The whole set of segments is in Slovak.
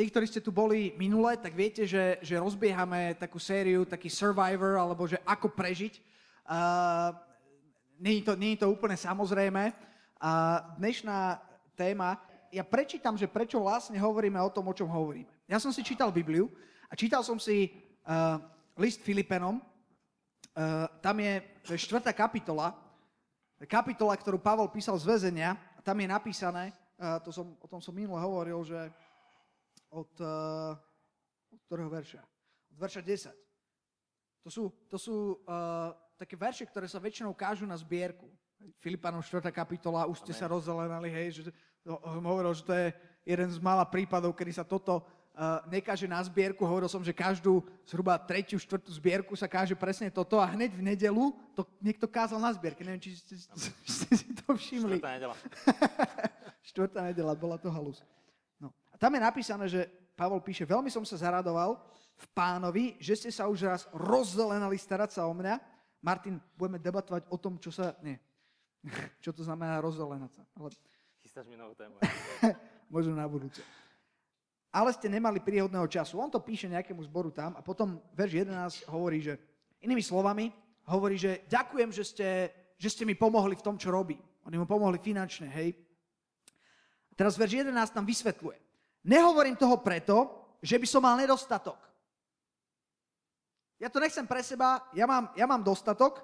tí, ktorí ste tu boli minule, tak viete, že, že rozbiehame takú sériu, taký Survivor, alebo že ako prežiť. Uh, Není to, to úplne samozrejme. A dnešná téma, ja prečítam, že prečo vlastne hovoríme o tom, o čom hovoríme. Ja som si čítal Bibliu a čítal som si uh, list Filipenom. Uh, tam je, to je štvrtá kapitola, kapitola, ktorú Pavol písal z väzenia. A tam je napísané, uh, to som, o tom som minule hovoril, že od, uh, od ktorého verša? Od verša 10. To sú, to sú uh, také verše, ktoré sa väčšinou kážu na zbierku. Filipanom 4. kapitola, už ste Amen. sa rozzelenali, hej, že hovoril, že to je jeden z mála prípadov, kedy sa toto uh, nekáže na zbierku. Hovoril som, že každú zhruba tretiu, štvrtú zbierku sa káže presne toto a hneď v nedelu to niekto kázal na zbierke. Neviem, či ste, ste si to všimli. Štvrtá nedela. Štvrtá nedela, bola to halus. Tam je napísané, že Pavol píše, veľmi som sa zaradoval v pánovi, že ste sa už raz rozzelenali starať sa o mňa Martin, budeme debatovať o tom, čo sa... Nie. čo to znamená rozzelenať sa. Ale... Chystáš mi novú tému. Možno na budúce. Ale ste nemali príhodného času. On to píše nejakému zboru tam a potom verš 11 hovorí, že inými slovami, hovorí, že ďakujem, že ste, že ste mi pomohli v tom, čo robí. Oni mu pomohli finančne, hej. A teraz verš 11 tam vysvetľuje. Nehovorím toho preto, že by som mal nedostatok. Ja to nechcem pre seba, ja mám, ja mám dostatok.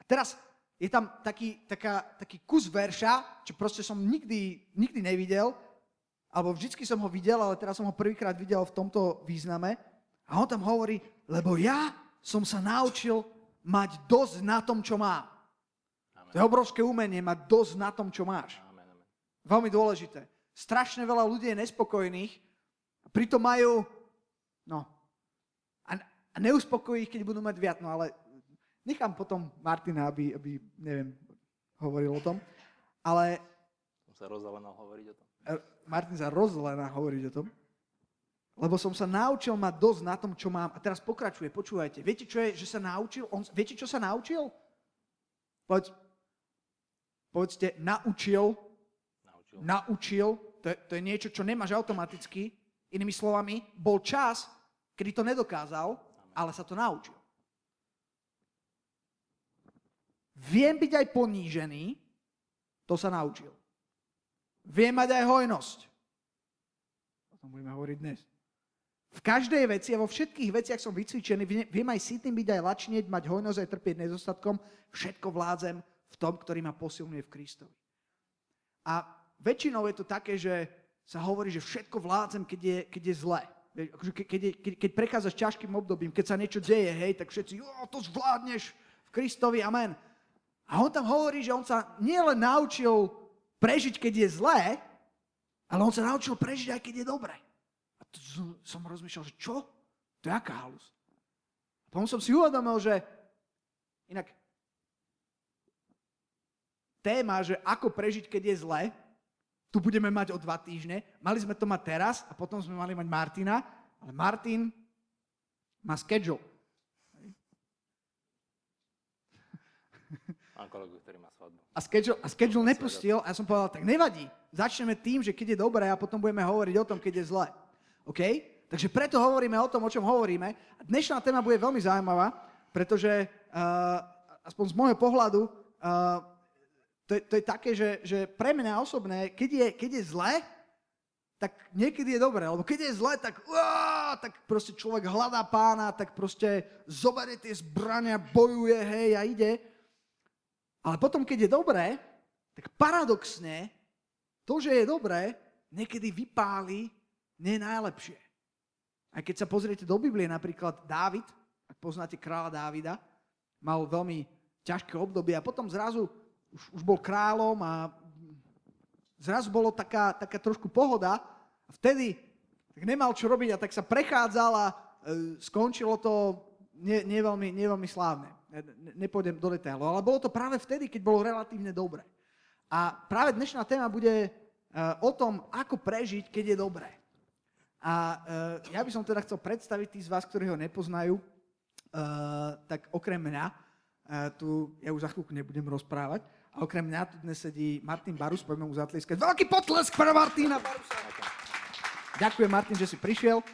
A teraz je tam taký, taká, taký kus verša, čo proste som nikdy, nikdy nevidel, alebo vždycky som ho videl, ale teraz som ho prvýkrát videl v tomto význame. A on tam hovorí, lebo ja som sa naučil mať dosť na tom, čo mám. Amen. To je obrovské umenie, mať dosť na tom, čo máš. Amen, amen. Veľmi dôležité. Strašne veľa ľudí je nespokojných, a pritom majú, no, a neuspokojí ich, keď budú mať viac. No ale nechám potom Martina, aby, aby neviem, hovoril o tom. Ale... Som sa rozzelenal hovoriť o tom. Martin sa rozzelenal hovoriť o tom. Lebo som sa naučil mať dosť na tom, čo mám. A teraz pokračuje, počúvajte. Viete, čo je, že sa naučil? On, viete, čo sa naučil? Povedz, povedzte, naučil. Naučil. Naučil. To je, to je niečo, čo nemáš automaticky. Inými slovami, bol čas, kedy to nedokázal ale sa to naučil. Viem byť aj ponížený, to sa naučil. Viem mať aj hojnosť. O tom budeme hovoriť dnes. V každej veci a vo všetkých veciach som vycvičený, viem aj sítnym byť aj lačnieť, mať hojnosť aj trpieť nedostatkom, všetko vládzem v tom, ktorý ma posilňuje v Kristovi. A väčšinou je to také, že sa hovorí, že všetko vládzem, keď je, keď je zlé. Akože keď, keď, keď prechádzaš ťažkým obdobím, keď sa niečo deje, hej, tak všetci, jo, to zvládneš v Kristovi, amen. A on tam hovorí, že on sa nielen naučil prežiť, keď je zlé, ale on sa naučil prežiť aj keď je dobré. A to som, som rozmýšľal, že čo? To je aká halus? A potom som si uvedomil, že inak téma, že ako prežiť, keď je zlé, tu budeme mať o dva týždne. Mali sme to mať teraz a potom sme mali mať Martina, ale Martin má schedule. Mám kolegu, ktorý má svadbu. A schedule, a schedule nepustil a ja som povedal, tak nevadí. Začneme tým, že keď je dobré a potom budeme hovoriť o tom, keď je zle. OK? Takže preto hovoríme o tom, o čom hovoríme. A dnešná téma bude veľmi zaujímavá, pretože uh, aspoň z môjho pohľadu uh, to je, to je také, že, že pre mňa osobné, keď je, keď je zle, tak niekedy je dobré, lebo keď je zle, tak, uá, tak proste človek hľadá pána, tak proste zoberie tie zbrania, bojuje, hej, a ide. Ale potom, keď je dobré, tak paradoxne, to, že je dobré, niekedy vypáli nie najlepšie. Aj keď sa pozriete do Biblie, napríklad Dávid, ak poznáte kráľa Dávida, mal veľmi ťažké obdobie a potom zrazu už, už bol kráľom a zrazu bolo taká, taká trošku pohoda a vtedy tak nemal čo robiť a tak sa prechádzal a e, skončilo to nie, nie, veľmi, nie slávne. Ne, nepôjdem do detailov, ale bolo to práve vtedy, keď bolo relatívne dobre. A práve dnešná téma bude e, o tom, ako prežiť, keď je dobré. A e, ja by som teda chcel predstaviť tí z vás, ktorí ho nepoznajú, e, tak okrem mňa, e, tu ja už za chvíľku nebudem rozprávať, a okrem mňa tu dnes sedí Martin Barus, poďme mu zatlieskať. Veľký potlesk pre Martina Barusa. Ďakujem, Martin, že si prišiel.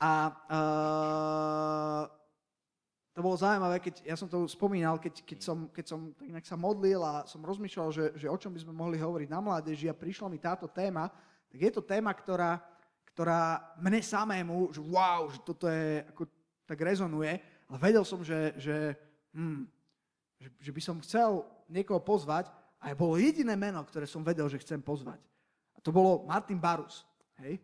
A uh, to bolo zaujímavé, keď ja som to spomínal, keď, keď, som, keď som inak sa modlil a som rozmýšľal, že, že o čom by sme mohli hovoriť na mládeži a prišla mi táto téma, tak je to téma, ktorá, ktorá mne samému, že wow, že toto je, ako tak rezonuje, ale vedel som, že, že, hm, že, že by som chcel niekoho pozvať a bolo jediné meno, ktoré som vedel, že chcem pozvať. A to bolo Martin Barus. Hej?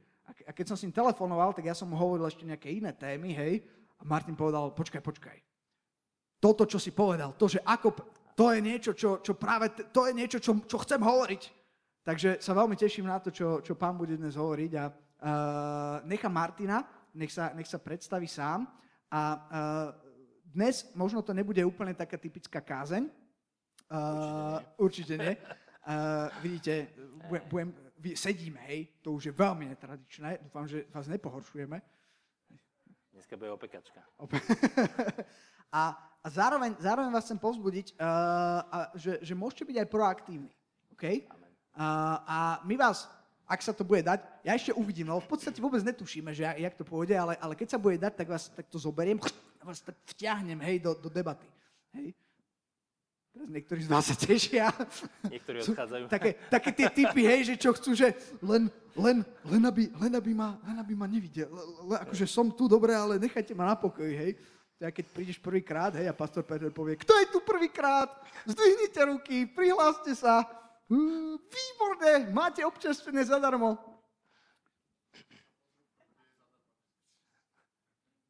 A keď som s ním telefonoval, tak ja som mu hovoril ešte nejaké iné témy, hej, a Martin povedal, počkaj, počkaj. Toto, čo si povedal, to, že ako, to je niečo, čo, čo práve, to je niečo, čo, čo chcem hovoriť. Takže sa veľmi teším na to, čo, čo pán bude dnes hovoriť a uh, nechám Martina, nech sa, nech sa predstaví sám. A uh, dnes možno to nebude úplne taká typická kázeň. Uh, určite nie. Uh, vidíte, budem, sedíme, hej, to už je veľmi netradičné. Dúfam, že vás nepohoršujeme. Dneska bude opekačka. a, a zároveň, zároveň vás chcem pozbudiť, uh, a, že, že môžete byť aj proaktívni. Okay? Uh, a my vás, ak sa to bude dať, ja ešte uvidím, lebo v podstate vôbec netušíme, že jak to pôjde, ale, ale keď sa bude dať, tak vás tak to zoberiem vás tak vťahnem hej, do, do debaty. Hej? Teraz niektorí z vás sa tešia. Niektorí odchádzajú. Také, také tie typy, hej, že čo chcú, že len, len, len, aby, len, aby, ma, len aby ma nevidel. Len, akože som tu dobre, ale nechajte ma na pokoji, hej. To keď prídeš prvýkrát, hej, a pastor Peter povie, kto je tu prvýkrát? Zdvihnite ruky, prihláste sa. Výborné, máte občerstvené zadarmo.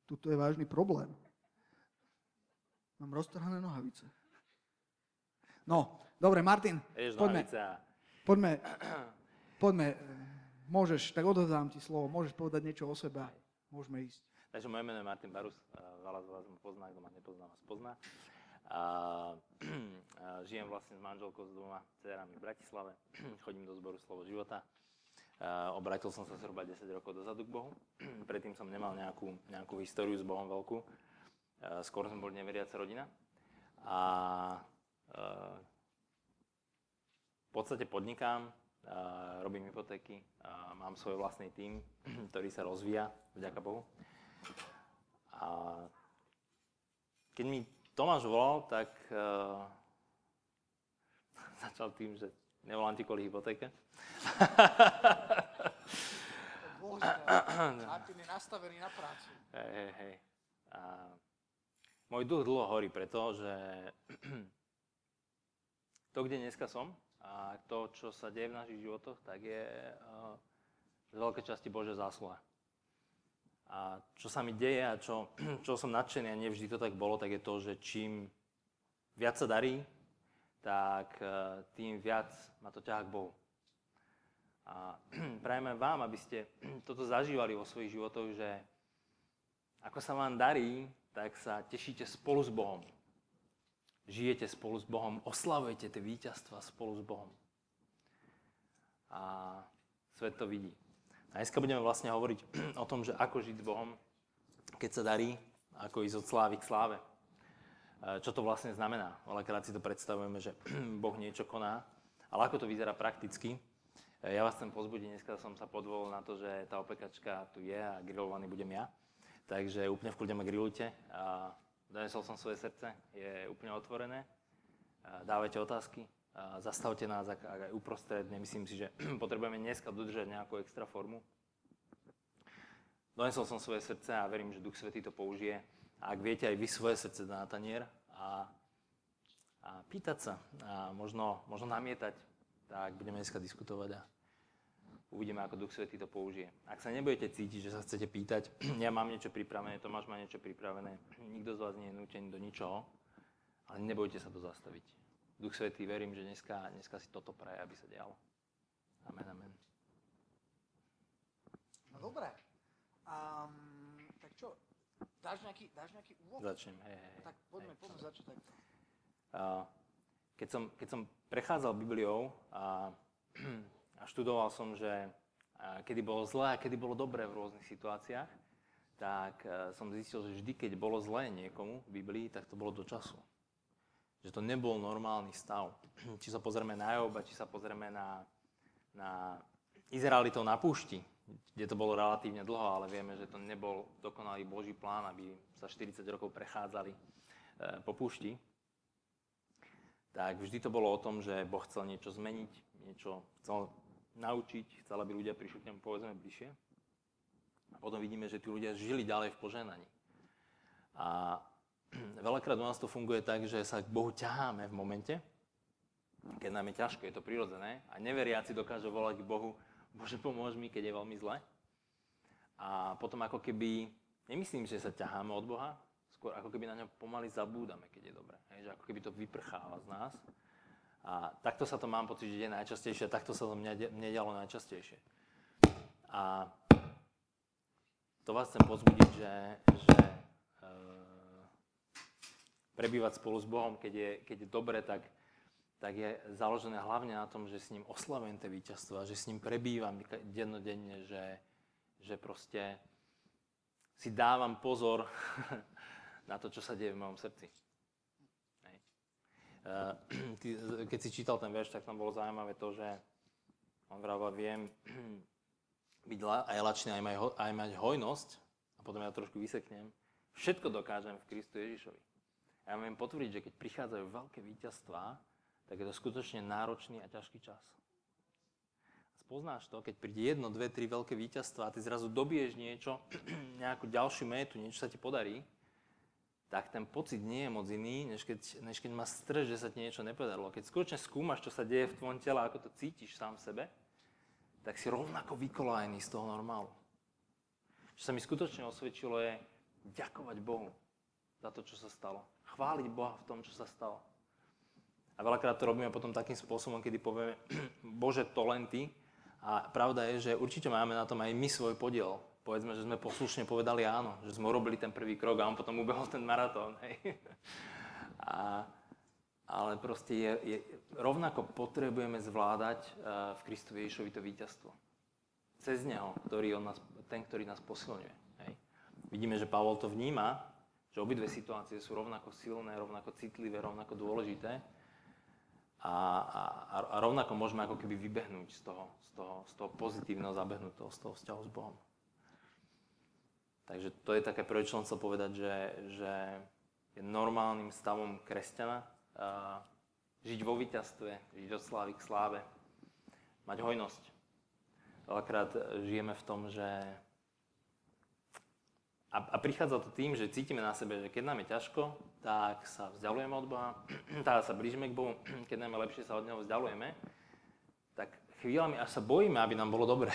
Tuto je vážny problém. Mám roztrhané nohavice. No, dobre, Martin, Jež poďme, poďme, poďme, môžeš, tak odhodám ti slovo, môžeš povedať niečo o sebe, môžeme ísť. Takže moje meno je Martin Barus, veľa z vás ma pozná, kto ma nepozná, vás pozná. A, žijem vlastne s manželkou s dvoma dcerami v Bratislave, chodím do zboru Slovo života. A, obrátil som sa zhruba 10 rokov dozadu k Bohu. Predtým som nemal nejakú, nejakú históriu s Bohom veľkú. Skôr som bol neveriaca rodina. A v podstate podnikám, robím hypotéky, mám svoj vlastný tím, ktorý sa rozvíja, vďaka Bohu. A keď mi Tomáš volal, tak uh, začal tým, že nevolám ti kvôli hypotéke. Martin je nastavený na prácu. Hej, hej, hej. môj duch dlho horí preto, že to, kde dneska som a to, čo sa deje v našich životoch, tak je uh, z veľkej časti Bože zásluha. A čo sa mi deje a čo, čo som nadšený a nevždy to tak bolo, tak je to, že čím viac sa darí, tak uh, tým viac ma to ťaha k Bohu. A prajeme vám, aby ste toto zažívali vo svojich životoch, že ako sa vám darí, tak sa tešíte spolu s Bohom žijete spolu s Bohom, oslavujete tie víťazstva spolu s Bohom. A svet to vidí. A dneska budeme vlastne hovoriť o tom, že ako žiť s Bohom, keď sa darí, ako ísť od slávy k sláve. E, čo to vlastne znamená? Veľakrát si to predstavujeme, že Boh niečo koná, ale ako to vyzerá prakticky? E, ja vás chcem pozbudiť, dneska som sa podvolil na to, že tá opekačka tu je a grillovaný budem ja. Takže úplne v kľude ma grillujte. Donesol som svoje srdce, je úplne otvorené. Dávajte otázky, zastavte nás, ak, ak aj uprostred. Nemyslím si, že potrebujeme dneska dodržať nejakú extra formu. Donesol som svoje srdce a verím, že Duch Svetý to použije. A ak viete aj vy svoje srdce na tanier a, a pýtať sa a možno, možno namietať, tak budeme dneska diskutovať a Uvidíme, ako Duch Svetý to použije. Ak sa nebudete cítiť, že sa chcete pýtať, ja mám niečo pripravené, Tomáš má niečo pripravené, nikto z vás nie je nútený do ničoho, ale nebojte sa to zastaviť. Duch Svetý, verím, že dneska, dneska si toto praje, aby sa dialo. Amen, amen. No dobré. Um, tak čo, dáš nejaký, dáš nejaký úvod? Začnem, hej, hej. Tak poďme, hej, poďme začať takto. Uh, keď, som, keď som prechádzal Bibliou a a študoval som, že kedy bolo zlé a kedy bolo dobré v rôznych situáciách, tak e, som zistil, že vždy, keď bolo zlé niekomu v Biblii, tak to bolo do času. Že to nebol normálny stav. Či sa pozrieme na Joba, či sa pozrieme na, na Izraelitov na púšti, kde to bolo relatívne dlho, ale vieme, že to nebol dokonalý Boží plán, aby sa 40 rokov prechádzali e, po púšti. Tak vždy to bolo o tom, že Boh chcel niečo zmeniť, niečo chcel naučiť, chcel, aby ľudia prišli k nemu povedzme bližšie. A potom vidíme, že tí ľudia žili ďalej v poženaní. A veľakrát u nás to funguje tak, že sa k Bohu ťaháme v momente, keď nám je ťažko, je to prirodzené a neveriaci dokážu volať k Bohu, Bože pomôž mi, keď je veľmi zle. A potom ako keby, nemyslím, že sa ťaháme od Boha, skôr ako keby na ňo pomaly zabúdame, keď je dobré. Hej, že ako keby to vyprcháva z nás. A takto sa to mám pocit, že je najčastejšie, a takto sa to mne, mne dialo najčastejšie. A to vás chcem pozbudiť, že, že e, prebývať spolu s Bohom, keď je, keď je dobre, tak, tak je založené hlavne na tom, že s ním oslavujem tie víťazstva, že s ním prebývam dennodenne, že, že proste si dávam pozor na to, čo sa deje v mojom srdci. Hej. Keď si čítal ten verš, tak tam bolo zaujímavé to, že on vravel, viem byť aj lačný, aj mať, aj mať hojnosť, a potom ja trošku vyseknem, všetko dokážem v Kristu Ježišovi. Ja viem potvrdiť, že keď prichádzajú veľké víťazstvá, tak je to skutočne náročný a ťažký čas. A spoznáš to, keď príde jedno, dve, tri veľké víťazstva a ty zrazu dobiješ niečo, nejakú ďalšiu métu, niečo sa ti podarí, tak ten pocit nie je moc iný, než keď, než keď má stres, že sa ti niečo nepodarilo. Keď skutočne skúmaš, čo sa deje v tvojom tele, ako to cítiš sám v sebe, tak si rovnako vykolajený z toho normálu. Čo sa mi skutočne osvedčilo je ďakovať Bohu za to, čo sa stalo. Chváliť Boha v tom, čo sa stalo. A veľakrát to robíme potom takým spôsobom, kedy povieme, Bože, to len ty. A pravda je, že určite máme na tom aj my svoj podiel. Povedzme, že sme poslušne povedali áno, že sme urobili ten prvý krok a on potom ubehol ten maratón. Hej. A, ale proste je, je, rovnako potrebujeme zvládať uh, v Kristu Ježišovi to víťazstvo. Cez Neho, ktorý on nás, ten, ktorý nás posilňuje. Hej. Vidíme, že Pavol to vníma, že obidve situácie sú rovnako silné, rovnako citlivé, rovnako dôležité a, a, a rovnako môžeme ako keby vybehnúť z toho, z toho, z toho pozitívneho zabehnutého, z toho vzťahu s Bohom. Takže to je také prvé, čo som chcel povedať, že, že je normálnym stavom kresťana uh, žiť vo víťazstve, žiť od slávy k sláve, mať hojnosť. Veľakrát žijeme v tom, že a, a prichádza to tým, že cítime na sebe, že keď nám je ťažko, tak sa vzdialujeme od Boha, tak sa blížime k Bohu, keď nám je lepšie, sa od Neho vzdialujeme, chvíľami až sa bojíme, aby nám bolo dobre.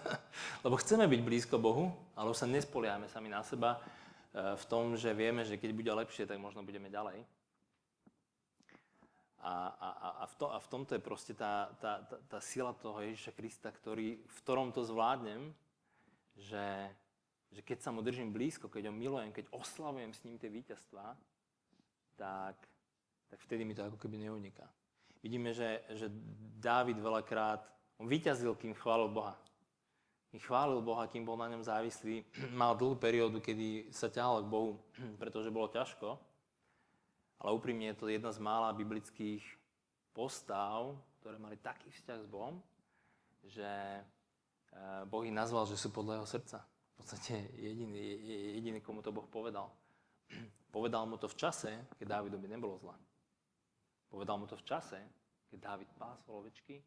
Lebo chceme byť blízko Bohu, ale už sa nespoliame sami na seba e, v tom, že vieme, že keď bude lepšie, tak možno budeme ďalej. A, a, a, v, to, a v tomto je proste tá, tá, tá, tá sila toho Ježiša Krista, ktorý, v ktorom to zvládnem, že že keď sa mu držím blízko, keď ho milujem, keď oslavujem s ním tie víťazstvá, tak, tak vtedy mi to ako keby neuniká. Vidíme, že, že Dávid veľakrát, vyťazil, kým chválil Boha. Kým chválil Boha, kým bol na ňom závislý. Mal dlhú periódu, kedy sa ťahal k Bohu, pretože bolo ťažko. Ale úprimne je to jedna z mála biblických postav, ktoré mali taký vzťah s Bohom, že eh, Boh ich nazval, že sú podľa jeho srdca v podstate jediný, jediný, komu to Boh povedal. Povedal mu to v čase, keď Dávidovi nebolo zle. Povedal mu to v čase, keď Dávid pásol ovečky,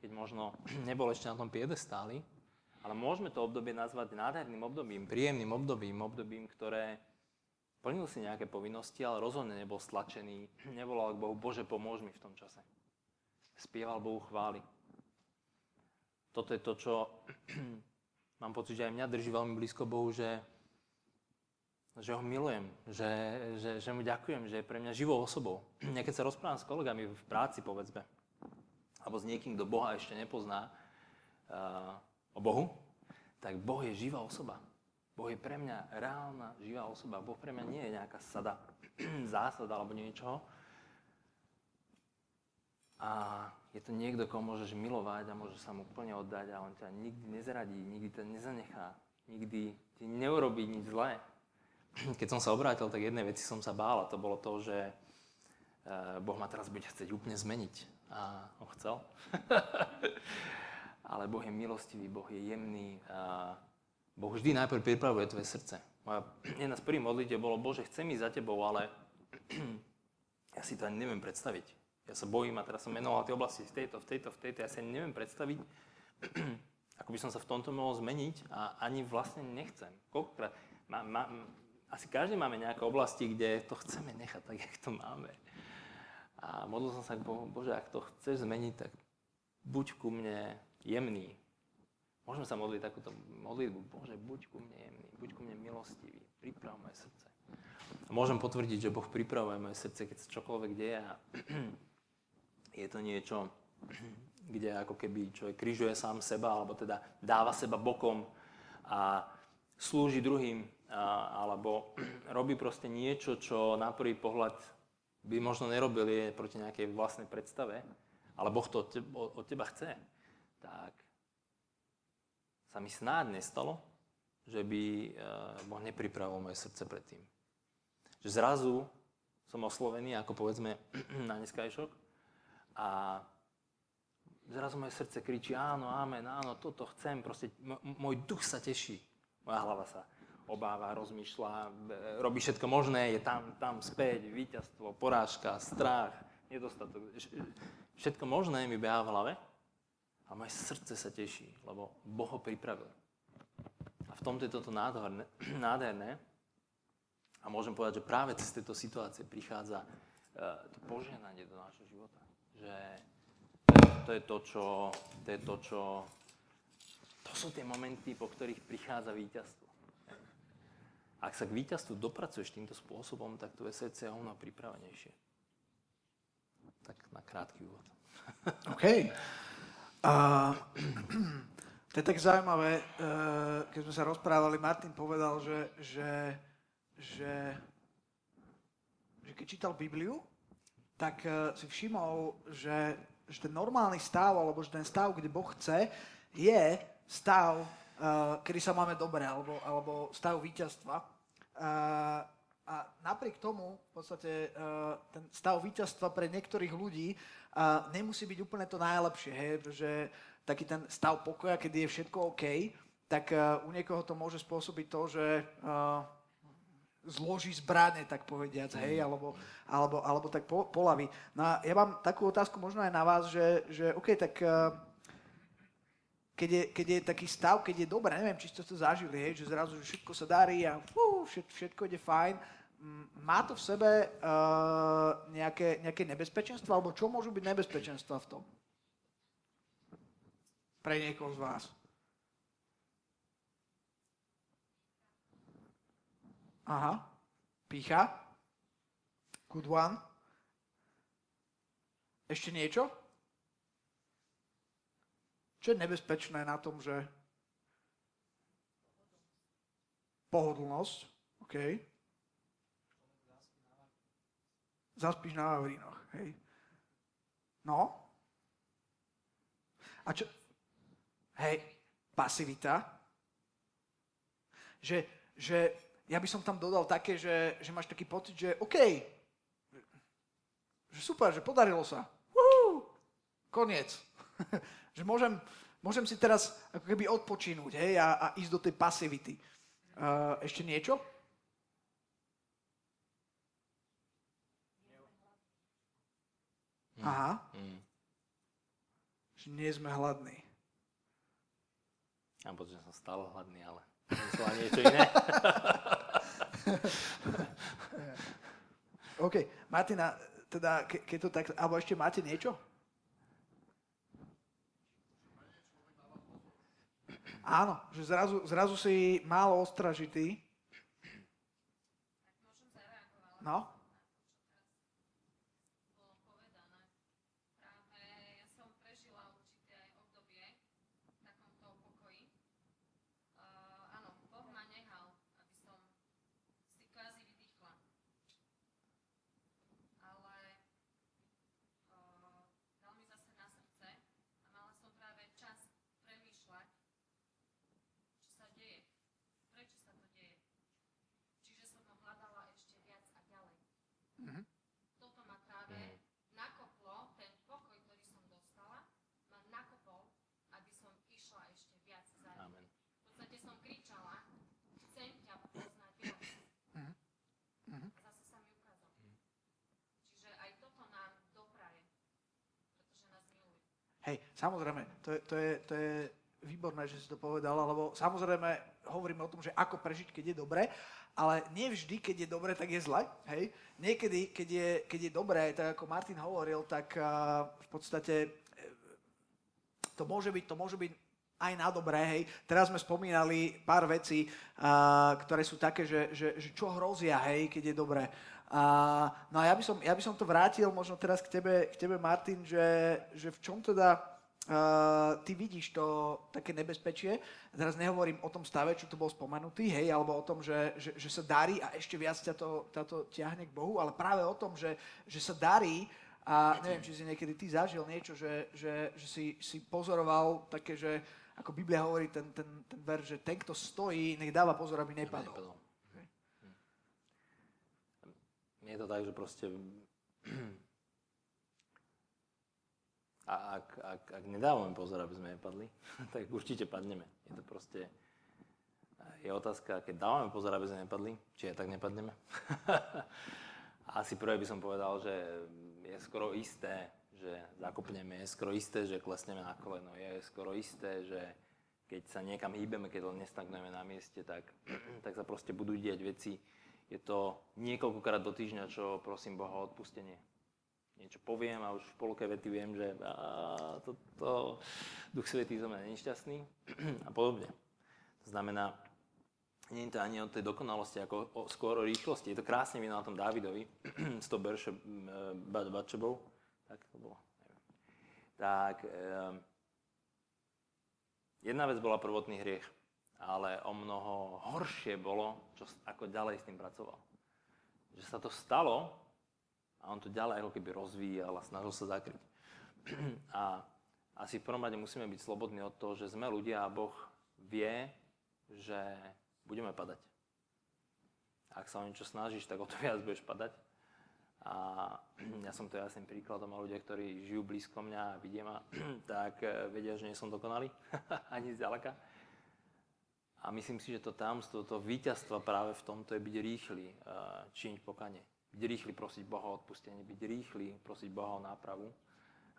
keď možno nebol ešte na tom piedestáli, ale môžeme to obdobie nazvať nádherným obdobím, príjemným obdobím, obdobím, ktoré plnil si nejaké povinnosti, ale rozhodne nebol stlačený, nevolal k Bohu, Bože, pomôž mi v tom čase. Spieval Bohu chvály. Toto je to, čo mám pocit, že aj mňa drží veľmi blízko Bohu, že, že ho milujem, že, že, že mu ďakujem, že je pre mňa živou osobou. Ja keď sa rozprávam s kolegami v práci, povedzme, alebo s niekým, kto Boha ešte nepozná uh, o Bohu, tak Boh je živá osoba. Boh je pre mňa reálna, živá osoba. Boh pre mňa nie je nejaká sada, zásada alebo niečoho. A je to niekto, koho môžeš milovať a môžeš sa mu plne oddať a on ťa nikdy nezradí, nikdy ťa nezanechá, nikdy ti neurobí nič zlé. Keď som sa obrátil, tak jednej veci som sa bál a to bolo to, že eh, Boh ma teraz bude chcieť úplne zmeniť. A on chcel. ale Boh je milostivý, Boh je jemný. A boh vždy najprv pripravuje tvoje srdce. Moja jedna z prvých modlitev bolo, Bože, chcem ísť za tebou, ale ja si to ani neviem predstaviť. Ja sa bojím a teraz som menoval tie oblasti v tejto, v tejto, v tejto. Ja si ani neviem predstaviť, ako by som sa v tomto mohol zmeniť a ani vlastne nechcem. Koľkokrát, má, má, asi každý máme nejaké oblasti, kde to chceme nechať tak, jak to máme. A modlil som sa k Bohu, Bože, ak to chceš zmeniť, tak buď ku mne jemný. Môžeme sa modliť takúto modlitbu. Bože, buď ku mne jemný, buď ku mne milostivý, priprav moje srdce. A môžem potvrdiť, že Boh pripravuje moje srdce, keď sa čokoľvek deje a je to niečo, kde ako keby človek križuje sám seba, alebo teda dáva seba bokom a slúži druhým, alebo robí proste niečo, čo na prvý pohľad by možno nerobili proti nejakej vlastnej predstave, ale Boh to od teba chce, tak sa mi snáď nestalo, že by e, Boh nepripravil moje srdce predtým. Že zrazu som oslovený, ako povedzme na neskajšok, a zrazu moje srdce kričí, áno, amen, áno, toto chcem, proste môj duch sa teší, moja hlava sa obáva, rozmýšľa, e, robí všetko možné, je tam, tam späť, víťazstvo, porážka, strach, nedostatok. Všetko možné mi beha v hlave a moje srdce sa teší, lebo Boh ho pripravil. A v tomto je toto nádherné, nádherné. A môžem povedať, že práve cez tieto situácie prichádza uh, to poženanie do nášho života. Že to je to, čo, to je to, čo to sú tie momenty, po ktorých prichádza víťazstvo. Ak sa k víťazstvu dopracuješ týmto spôsobom, tak tvoje srdce je o pripravenejšie. Tak na krátky úvod. OK. Uh, to je tak zaujímavé, uh, keď sme sa rozprávali, Martin povedal, že, že, že, že keď čítal Bibliu, tak uh, si všimol, že, že ten normálny stav, alebo že ten stav, kde Boh chce, je stav, uh, kedy sa máme dobre, alebo, alebo stav víťazstva. A, a napriek tomu, v podstate, uh, ten stav víťazstva pre niektorých ľudí uh, nemusí byť úplne to najlepšie, hej? že taký ten stav pokoja, kedy je všetko OK, tak u niekoho to môže spôsobiť to, že zloží zbrane, tak povediac, hej, mm. alebo, alebo, alebo tak po, polaví. No a ja mám takú otázku možno aj na vás, že, že OK, tak keď je, keď je taký stav, keď je dobré, neviem, či ste to zažili, hej, že zrazu že všetko sa darí a fú, všetko, všetko ide fajn, má to v sebe uh, nejaké, nejaké nebezpečenstvo, alebo čo môžu byť nebezpečenstva v tom? Pre niekoho z vás. Aha. Pícha. Good one. Ešte niečo? Čo je nebezpečné na tom, že pohodlnosť, OK. Zaspíš na Vavrinoch, hej. No. A čo? Hej, pasivita. Že, že ja by som tam dodal také, že, že máš taký pocit, že OK, že super, že podarilo sa. Uhú, koniec. že môžem, môžem si teraz ako keby odpočinúť hej, a, a ísť do tej pasivity. Uh, ešte niečo? Aha. Mm. Že nie sme hladní. Ja že som stále hladný, ale myslel niečo iné. OK. Martina, teda, ke, keď to tak, alebo ešte máte niečo? Áno, že zrazu, zrazu si málo ostražitý. No? Samozrejme, to je, to je, to je výborné, že si to povedala, lebo samozrejme hovoríme o tom, že ako prežiť, keď je dobre, ale nie vždy, keď je dobre, tak je zle. Hej? Niekedy, keď je, keď je dobré, tak ako Martin hovoril, tak uh, v podstate e, to môže byť, to môže byť aj na dobré, hej. Teraz sme spomínali pár vecí, uh, ktoré sú také, že, že, že čo hrozia, hej, keď je dobré. Uh, no a ja by, som, ja by som to vrátil možno teraz k tebe, k tebe Martin, že, že v čom teda Uh, ty vidíš to také nebezpečie. Teraz nehovorím o tom stave, čo tu bol spomenutý, hej, alebo o tom, že, že, že sa darí a ešte viac ťa to, táto ťahne k Bohu, ale práve o tom, že, že sa darí a neviem, či si niekedy ty zažil niečo, že, že, že si, si pozoroval také, že ako Biblia hovorí ten, ten, ten ver, že ten, kto stojí, nech dáva pozor, aby nepadol. Okay. Je to tak, že proste a ak, ak, ak nedávame pozor, aby sme nepadli, tak určite padneme. Je to proste... Je otázka, keď dávame pozor, aby sme nepadli, či aj tak nepadneme. Asi prvé by som povedal, že je skoro isté, že zakopneme, je skoro isté, že klesneme na koleno, je skoro isté, že keď sa niekam hýbeme, keď len nestagnujeme na mieste, tak, tak sa proste budú diať veci. Je to niekoľkokrát do týždňa, čo prosím Boha o odpustenie niečo poviem a už v polke vety viem, že toto to, Duch Svetý zo mňa nešťastný a podobne. To znamená, nie je to ani o tej dokonalosti, ako o, skôr o rýchlosti. Je to krásne vidno na tom Dávidovi, s tou Berše Bačebou, tak to bolo. Tak, um, jedna vec bola prvotný hriech, ale o mnoho horšie bolo, čo, ako ďalej s tým pracoval. Že sa to stalo, a on to ďalej ako keby rozvíjal a snažil sa zakryť. A asi v prvom rade musíme byť slobodní od toho, že sme ľudia a Boh vie, že budeme padať. Ak sa o niečo snažíš, tak o to viac budeš padať. A ja som to jasným príkladom a ľudia, ktorí žijú blízko mňa a vidia ma, tak eh, vedia, že nie som dokonalý, ani zďaleka. A myslím si, že to tamstvo, to víťazstvo práve v tomto je byť rýchly, eh, činiť pokanie byť rýchly prosiť Boha o odpustenie, byť rýchly prosiť Boha o nápravu,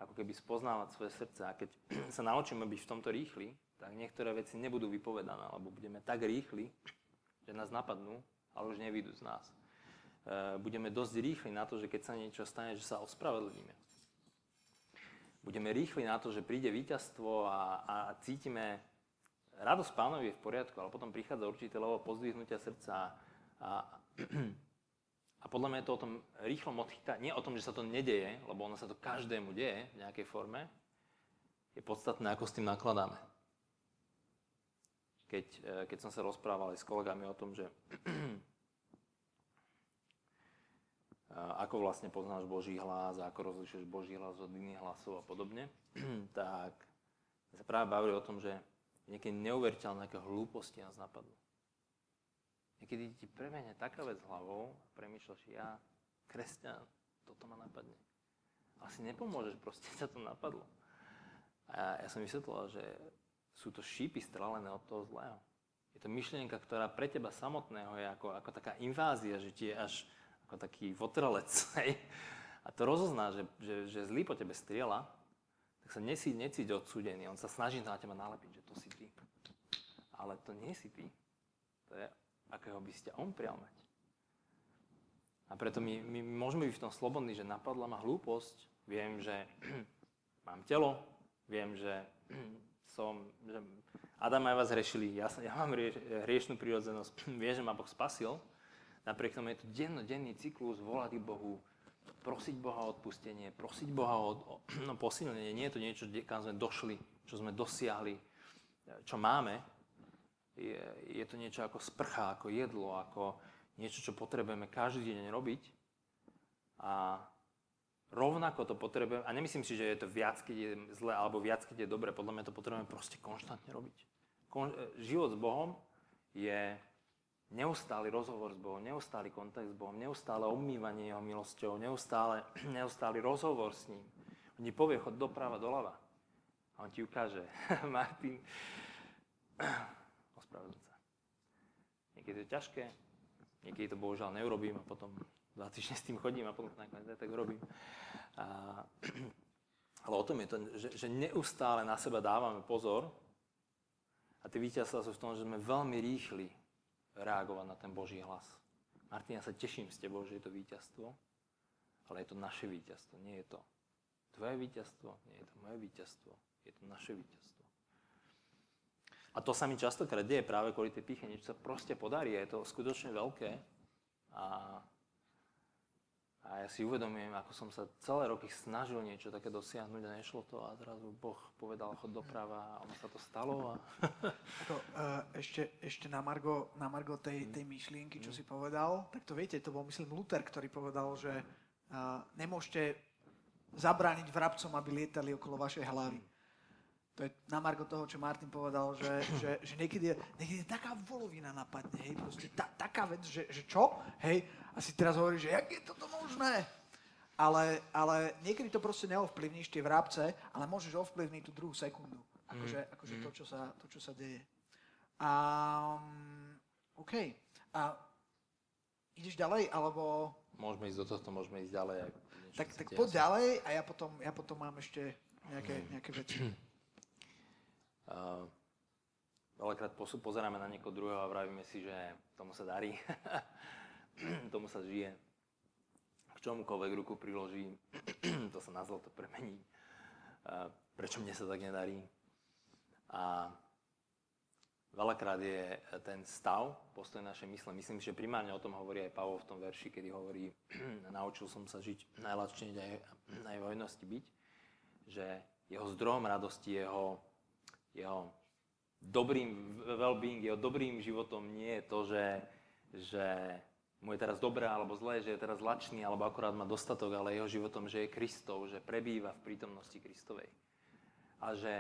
ako keby spoznávať svoje srdce. A keď sa naučíme byť v tomto rýchly, tak niektoré veci nebudú vypovedané, lebo budeme tak rýchli, že nás napadnú, ale už nevídu z nás. E, budeme dosť rýchli na to, že keď sa niečo stane, že sa ospravedlníme. Budeme rýchli na to, že príde víťazstvo a, a cítime, radosť pánovi je v poriadku, ale potom prichádza určité levo pozdvihnutia srdca a, a a podľa mňa je to o tom rýchlom odchytá, nie o tom, že sa to nedeje, lebo ono sa to každému deje v nejakej forme, je podstatné, ako s tým nakladáme. Keď, e, keď som sa rozprával aj s kolegami o tom, že ako vlastne poznáš Boží hlas, ako rozlišuješ Boží hlas od iných hlasov a podobne, tak sa práve bavili o tom, že niekedy neuveriteľné, aké hlúposti nás napadnú. Niekedy ti premene taká vec hlavou a premýšľaš, ja, kresťan, toto ma napadne. Asi nepomôžeš, proste ťa to napadlo. A ja, som vysvetlil, že sú to šípy strelené od toho zlého. Je to myšlienka, ktorá pre teba samotného je ako, ako taká invázia, že ti je až ako taký votrelec. Hej? A to rozozná, že, že, že zlý po tebe striela, tak sa nesí, necíť odsúdený. On sa snaží na teba nalepiť, že to si ty. Ale to nie si ty. To je akého by ste on prial mať. A preto my, my môžeme byť v tom slobodní, že napadla ma hlúposť, viem, že mám telo, viem, že som, že Adam a Eva zrešili, ja, ja mám rieš, hriešnú prírodzenosť, viem, že ma Boh spasil, napriek tomu je to dennodenný cyklus volať Bohu, prosiť Boha o odpustenie, prosiť Boha o, o no, posilnenie. Nie je to niečo, kam sme došli, čo sme dosiahli, čo máme, je, je to niečo ako sprcha, ako jedlo, ako niečo, čo potrebujeme každý deň robiť. A rovnako to potrebujeme, a nemyslím si, že je to viac, keď je zle, alebo viac, keď je dobre, podľa mňa to potrebujeme proste konštantne robiť. Kon, e, život s Bohom je neustály rozhovor s Bohom, neustály kontakt s Bohom, neustále obmývanie Jeho milosťou, neustále, neustály rozhovor s ním. On ti povie, chod doprava, doľava. A on ti ukáže, Martin. Niekedy je to ťažké, niekedy to bohužiaľ neurobím a potom dva týždne s tým chodím a potom nakoniec tak urobím. A, Ale o tom je to, že, že neustále na seba dávame pozor a tie víťazstva sú v tom, že sme veľmi rýchli reagovať na ten Boží hlas. Martin, ja sa teším s tebou, že je to víťazstvo, ale je to naše víťazstvo, nie je to tvoje víťazstvo, nie je to moje víťazstvo, je to naše víťazstvo. A to sa mi častokrát deje práve kvôli tej píche, niečo sa proste podarí je to skutočne veľké. A a ja si uvedomujem, ako som sa celé roky snažil niečo také dosiahnuť a nešlo to a zrazu Boh povedal chod doprava a ono sa to stalo. A... Ako, uh, ešte, ešte na Margo, na Margo tej, tej myšlienky, čo mm. si povedal, tak to viete, to bol myslím Luther, ktorý povedal, že uh, nemôžete zabrániť vrabcom, aby lietali okolo vašej hlavy. To je na margo toho, čo Martin povedal, že, že, že niekedy, je, niekedy je taká volovina napadne, hej, proste ta, taká vec, že, že čo, hej, a si teraz hovorí, že jak je toto možné? Ale, ale niekedy to proste neovplyvníš tie vrabce, ale môžeš ovplyvniť tú druhú sekundu. Akože, mm. akože mm. To, čo sa, to, čo sa deje. A, um, OK. A ideš ďalej, alebo... Môžeme ísť do tohto, môžeme ísť ďalej. Tak, tak poď ďalej a ja potom, ja potom mám ešte nejaké, mm. nejaké veci. Uh, veľakrát pozeráme na niekoho druhého a vravíme si, že tomu sa darí, tomu sa žije. K čomukoľvek ruku priloží, to sa na zlato premení. Uh, prečo mne sa tak nedarí? A veľakrát je ten stav, postoj našej mysle. Myslím, že primárne o tom hovorí aj Pavol v tom verši, kedy hovorí, naučil som sa žiť najľahšie aj na jeho hojnosti byť, že jeho zdrojom radosti, jeho jeho dobrým well-being, jeho dobrým životom nie je to, že, že mu je teraz dobré alebo zlé, že je teraz lačný alebo akorát má dostatok, ale jeho životom, že je Kristov, že prebýva v prítomnosti Kristovej. A že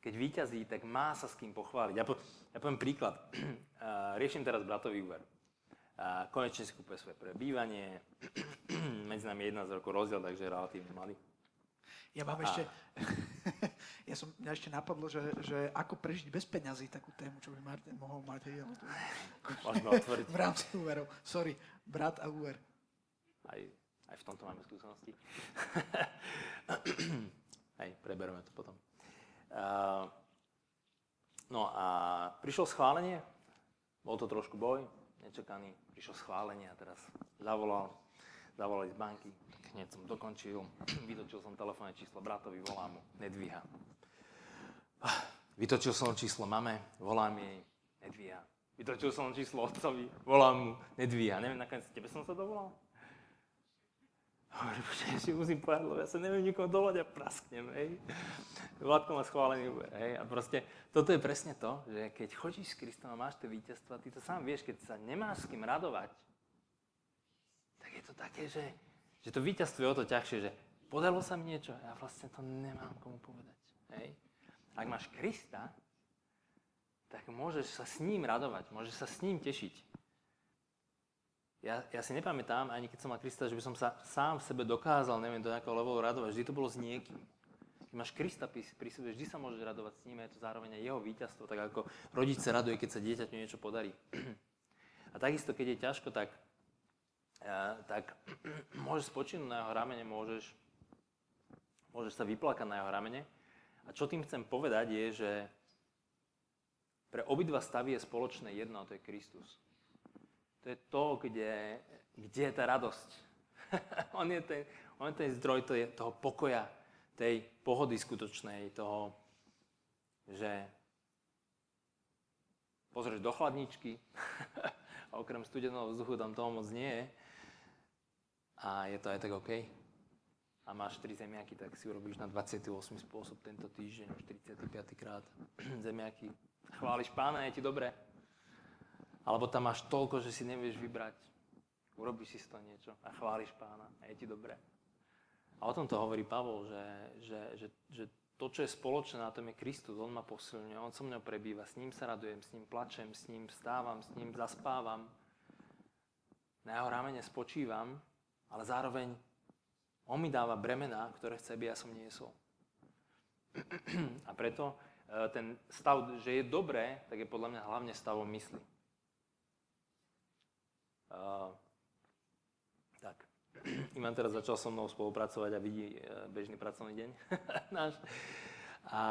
keď vyťazí, tak má sa s kým pochváliť. Ja, po, ja poviem príklad. Riešim teraz bratový úver. Konečne si kúpuje svoje prebývanie. Medzi nami 11 rokov rozdiel, takže relatívne malý. Ja mám a... ešte, ja som, mňa ešte napadlo, že, že ako prežiť bez peňazí takú tému, čo by Martin mohol mať. Hej, ale to... Môžeme otvoriť. v rámci úverov. Sorry, brat a úver. Aj, aj v tomto máme skúsenosti. hej, prebereme to potom. Uh, no a prišlo schválenie, bol to trošku boj, nečakaný, prišlo schválenie a teraz zavolal, zavolali z banky, hneď som dokončil, vytočil som telefónne číslo bratovi, volám mu, nedvíha. Vytočil som číslo mame, volám jej, nedvíha. Vytočil som číslo otcovi, volám mu, nedvíha. Neviem, nakoniec tebe som sa dovolal? Hovorím, že si musím povedať, ja sa neviem nikomu dovolať a prasknem, hej. Vládko má schválený hej. A proste toto je presne to, že keď chodíš s Kristom a máš tie víťazstva, ty to sám vieš, keď sa nemáš s kým radovať, to také, že že to víťazstvo je o to ťažšie, že podalo sa mi niečo ja vlastne to nemám komu povedať. Hej. Ak máš Krista, tak môžeš sa s ním radovať, môžeš sa s ním tešiť. Ja, ja si nepamätám, ani keď som mal Krista, že by som sa sám v sebe dokázal, neviem, do nejakého levelu radovať. Vždy to bolo s niekým. Keď máš Krista pri sebe, vždy sa môžeš radovať s ním, je to zároveň aj jeho víťazstvo, tak ako rodič sa raduje, keď sa dieťaťu niečo podarí. A takisto, keď je ťažko, tak tak môžeš spočinúť na jeho ramene, môžeš, môžeš sa vyplakať na jeho ramene. A čo tým chcem povedať je, že pre obidva stavy je spoločné jedno, a to je Kristus. To je to, kde, kde je tá radosť. on, je ten, on je ten zdroj toho pokoja, tej pohody skutočnej, toho, že pozrieš do chladničky okrem studeného vzduchu tam toho moc nie je, a je to aj tak OK. A máš 4 zemiaky, tak si urobíš na 28 spôsob tento týždeň, už 35 krát zemiaky. Chváliš pána, je ti dobre. Alebo tam máš toľko, že si nevieš vybrať. Urobíš si toho niečo a chváliš pána a je ti dobre. A o tom to hovorí Pavol, že, že, že, že to, čo je spoločné na tom je Kristus. On ma posilňuje, on so mnou prebýva, s ním sa radujem, s ním plačem, s ním vstávam, s ním zaspávam. Na jeho ramene spočívam ale zároveň on mi dáva bremená, ktoré chce, aby ja som niesol. A preto e, ten stav, že je dobré, tak je podľa mňa hlavne stavom mysli. Uh, tak. Ivan teraz začal so mnou spolupracovať a vidí e, bežný pracovný deň náš. A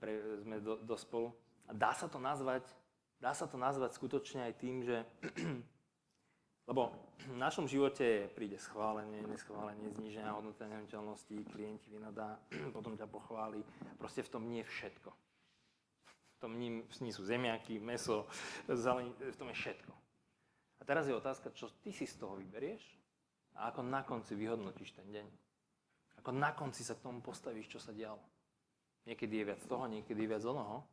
pre, sme do, do spolu. A dá sa to nazvať, dá sa to nazvať skutočne aj tým, že lebo v našom živote príde schválenie, neschválenie, zníženia hodnoty nehnuteľnosti, klienti vynadá, potom ťa pochváli. Proste v tom nie je všetko. V tom nie, nie sú zemiaky, meso, zelení, v tom je všetko. A teraz je otázka, čo ty si z toho vyberieš a ako na konci vyhodnotíš ten deň. Ako na konci sa k tomu postavíš, čo sa dialo. Niekedy je viac toho, niekedy je viac onoho.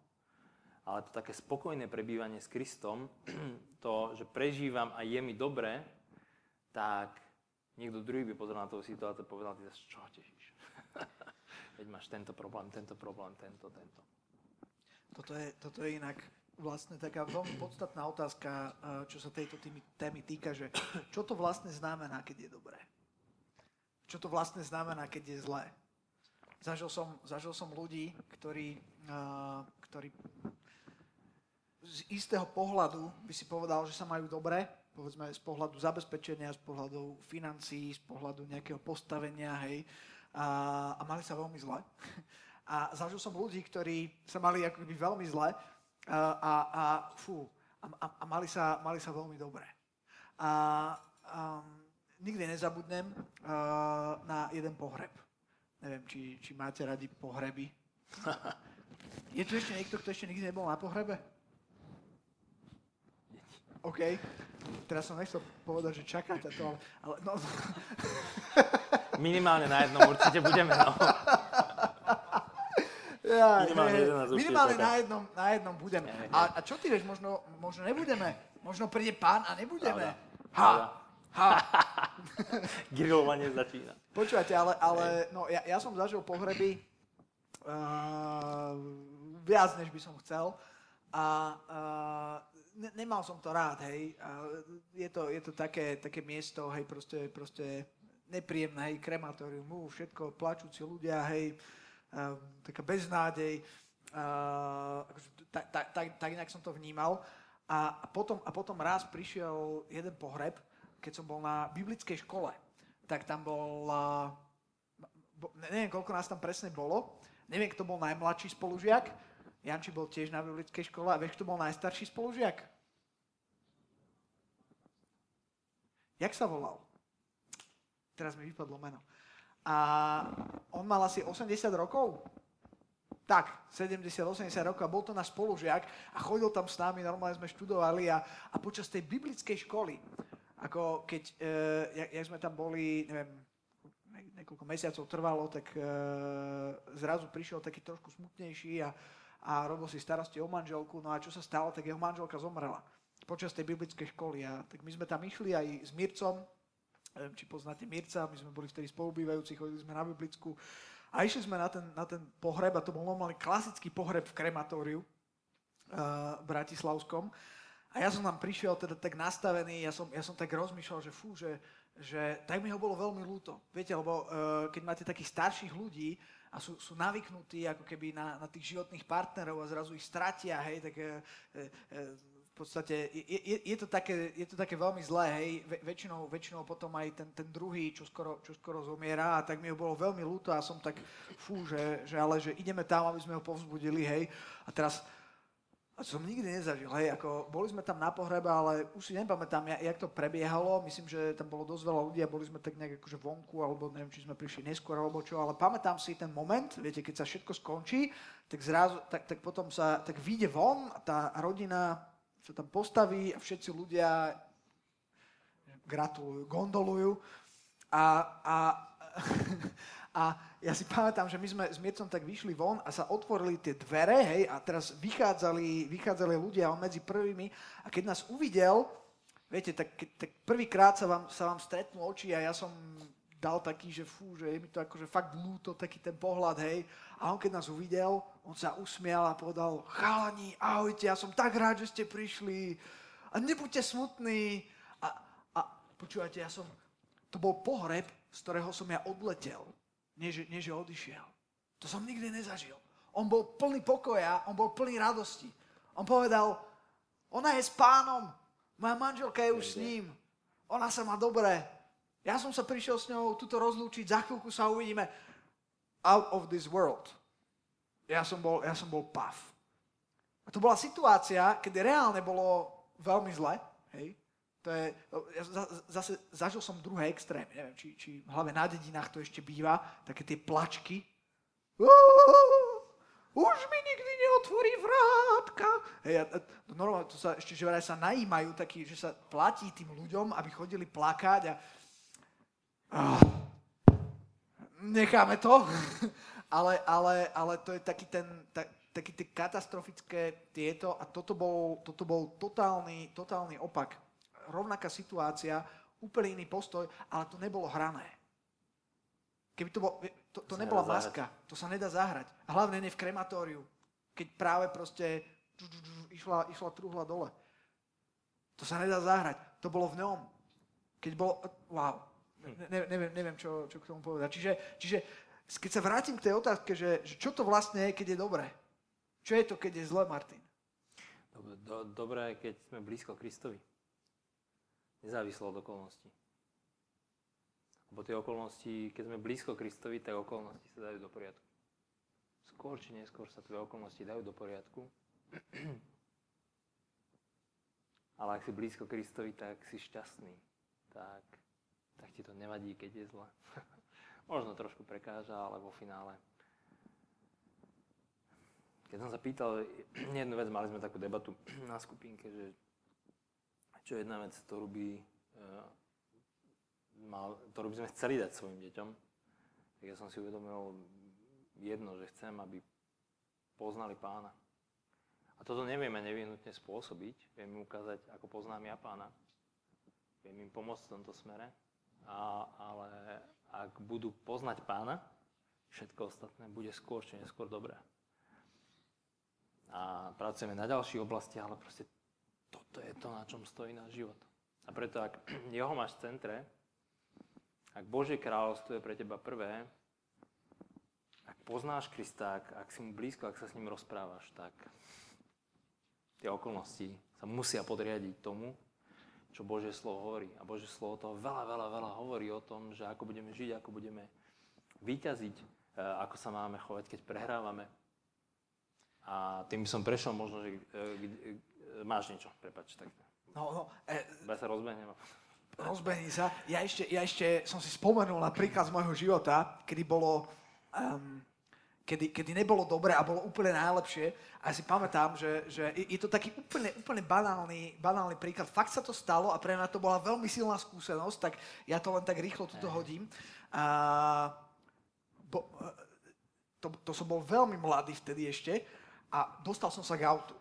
Ale to také spokojné prebývanie s Kristom, to, že prežívam a je mi dobre, tak niekto druhý by pozrel na tú situáciu a povedal, ty sa z čoho tešíš? Veď máš tento problém, tento problém, tento, tento. Toto je, toto je inak vlastne taká veľmi podstatná otázka, čo sa tejto tými, témy týka, že čo to vlastne znamená, keď je dobré? Čo to vlastne znamená, keď je zlé? Zažil som, zažil som ľudí, ktorí, ktorí z istého pohľadu by si povedal, že sa majú dobre, povedzme z pohľadu zabezpečenia, z pohľadu financií, z pohľadu nejakého postavenia, hej, a, a mali sa veľmi zle. A zažil som ľudí, ktorí sa mali ako veľmi zle a, a, fú, a, a, a mali, sa, mali sa veľmi dobre. A um, nikdy nezabudnem uh, na jeden pohreb. Neviem, či, či máte radi pohreby. Je tu ešte niekto, kto ešte nikdy nebol na pohrebe? OK. Teraz som nechcel povedať, že čakáte to, ale... ale no. Minimálne na jednom určite budeme, no. Ja, minimálne, je, minimálne na, jednom, na jednom budeme. A, a čo ty vieš, možno, možno nebudeme. Možno príde pán a nebudeme. Ha! Ha! Grilovanie začína. Počúvate, ale, ale no, ja, ja som zažil pohreby uh, viac, než by som chcel. A uh, ne, nemal som to rád, hej. Je to, je to také, také miesto, hej, proste, proste nepríjemné, hej, krematórium, všetko, plačúci ľudia, hej, Ehm, taká beznádej, uh, tak, tak, tak, tak inak som to vnímal. A, a, potom, a potom raz prišiel jeden pohreb, keď som bol na biblickej škole. Tak tam bol, bo, neviem koľko nás tam presne bolo, neviem kto bol najmladší spolužiak, Janči bol tiež na biblickej škole a vieš, kto bol najstarší spolužiak? Jak sa volal? Teraz mi vypadlo meno a on mal asi 80 rokov. Tak, 70-80 rokov a bol to náš spolužiak a chodil tam s nami, normálne sme študovali a, a počas tej biblickej školy, ako keď, e, jak, jak sme tam boli, neviem, niekoľko mesiacov trvalo, tak e, zrazu prišiel taký trošku smutnejší a, a robil si starosti o manželku. No a čo sa stalo, tak jeho manželka zomrela počas tej biblickej školy. A tak my sme tam išli aj s Mircom, neviem, či poznáte Mirca, my sme boli vtedy spolubývajúci, chodili sme na Biblicku a išli sme na ten, na ten pohreb a to bol normálny klasický pohreb v krematóriu uh, bratislavskom. A ja som tam prišiel teda tak nastavený, ja som, ja som tak rozmýšľal, že fú, že, že tak mi ho bolo veľmi ľúto. Viete, lebo uh, keď máte takých starších ľudí a sú, sú navyknutí ako keby na, na tých životných partnerov a zrazu ich stratia, hej, tak uh, uh, podstate je, je, to také, je to také veľmi zlé, hej, väčšinou, väčšinou potom aj ten, ten druhý, čo skoro, čo skoro zomiera a tak mi ho bolo veľmi ľúto a som tak, fú, že, že ale, že ideme tam, aby sme ho povzbudili, hej, a teraz, a som nikdy nezažil, hej, ako boli sme tam na pohrebe, ale už si nepamätám, jak to prebiehalo, myslím, že tam bolo dosť veľa ľudí a boli sme tak nejak akože vonku, alebo neviem, či sme prišli neskôr, alebo čo, ale pamätám si ten moment, viete, keď sa všetko skončí, tak zrazu, tak, tak potom sa, tak vyjde von a tá rodina sa tam postaví a všetci ľudia gratulujú, gondolujú. A, a, a ja si pamätám, že my sme s Mircom tak vyšli von a sa otvorili tie dvere, hej, a teraz vychádzali, vychádzali ľudia medzi prvými a keď nás uvidel, viete, tak, tak prvýkrát sa vám, sa vám stretnú oči a ja som dal taký, že fú, že je mi to akože fakt ľúto, taký ten pohľad, hej. A on keď nás uvidel, on sa usmial a povedal, chalani, ahojte, ja som tak rád, že ste prišli a nebuďte smutní. A, a počúvajte, ja som, to bol pohreb, z ktorého som ja odletel, než, než odišiel. To som nikdy nezažil. On bol plný pokoja, on bol plný radosti. On povedal, ona je s pánom, moja manželka je už s ním, ona sa má dobré, Ja som sa prišiel s ňou tuto rozlúčiť, za chvíľku sa uvidíme out of this world. Ja som bol, ja som bol pav. A to bola situácia, kedy reálne bolo veľmi zle. Hej. To je, ja zase zažil som druhé extrém. Neviem, či, či hlavne na dedinách to ešte býva. Také tie plačky. Už mi nikdy neotvorí vrátka. Hej, a, a, normálne, to sa ešte, že sa najímajú takí, že sa platí tým ľuďom, aby chodili plakať a... Oh, necháme to. ale, ale, ale to je taký ten, tak, taký tie katastrofické tieto a toto bol, toto bol totálny, totálny opak. Rovnaká situácia, úplne iný postoj, ale to nebolo hrané. Keby to, bol, to, to nebola maska, zahrať. to sa nedá zahrať. A hlavne nie v krematóriu, keď práve proste išla, išla truhla dole. To sa nedá zahrať. To bolo v ňom. Keď bolo... Wow. Ne, neviem, neviem čo, čo k tomu povedať. Čiže, čiže keď sa vrátim k tej otázke, že, že čo to vlastne je, keď je dobré? Čo je to, keď je zle, Martin? Do, do, dobré keď sme blízko Kristovi. Nezávislo od okolností. Lebo tie okolnosti, keď sme blízko Kristovi, tak okolnosti sa dajú do poriadku. Skôr či neskôr sa tvoje okolnosti dajú do poriadku. Ale ak si blízko Kristovi, tak si šťastný. Tak, tak ti to nevadí, keď je zle. Možno trošku prekáža, ale vo finále. Keď som sa pýtal jednu vec, mali sme takú debatu na skupinke, že čo je jedna vec, ktorú by, eh, mal, ktorú by sme chceli dať svojim deťom, tak ja som si uvedomil jedno, že chcem, aby poznali pána. A toto nevieme nevyhnutne spôsobiť. Viem im ukázať, ako poznám ja pána. Viem im pomôcť v tomto smere. A, ale ak budú poznať pána, všetko ostatné bude skôr či neskôr dobré. A pracujeme na ďalších oblastiach, ale proste toto je to, na čom stojí náš život. A preto, ak jeho máš v centre, ak Božie kráľovstvo je pre teba prvé, ak poznáš Krista, ak, ak si mu blízko, ak sa s ním rozprávaš, tak tie okolnosti sa musia podriadiť tomu, čo Božie slovo hovorí. A Božie slovo toho veľa, veľa, veľa hovorí o tom, že ako budeme žiť, ako budeme vyťaziť, e, ako sa máme chovať, keď prehrávame. A tým by som prešiel možno, že e, máš niečo, prepač. Tak. No, no. E, ja sa rozbehnem. Rozbehni sa. Ja ešte, ja ešte som si spomenul na príklad z môjho života, kedy bolo um, kedy, kedy nebolo dobre a bolo úplne najlepšie. A ja si pamätám, že, že je to taký úplne, úplne banálny, banálny príklad. Fakt sa to stalo a pre mňa to bola veľmi silná skúsenosť, tak ja to len tak rýchlo tuto hodím. A, bo, to, to som bol veľmi mladý vtedy ešte a dostal som sa k autu.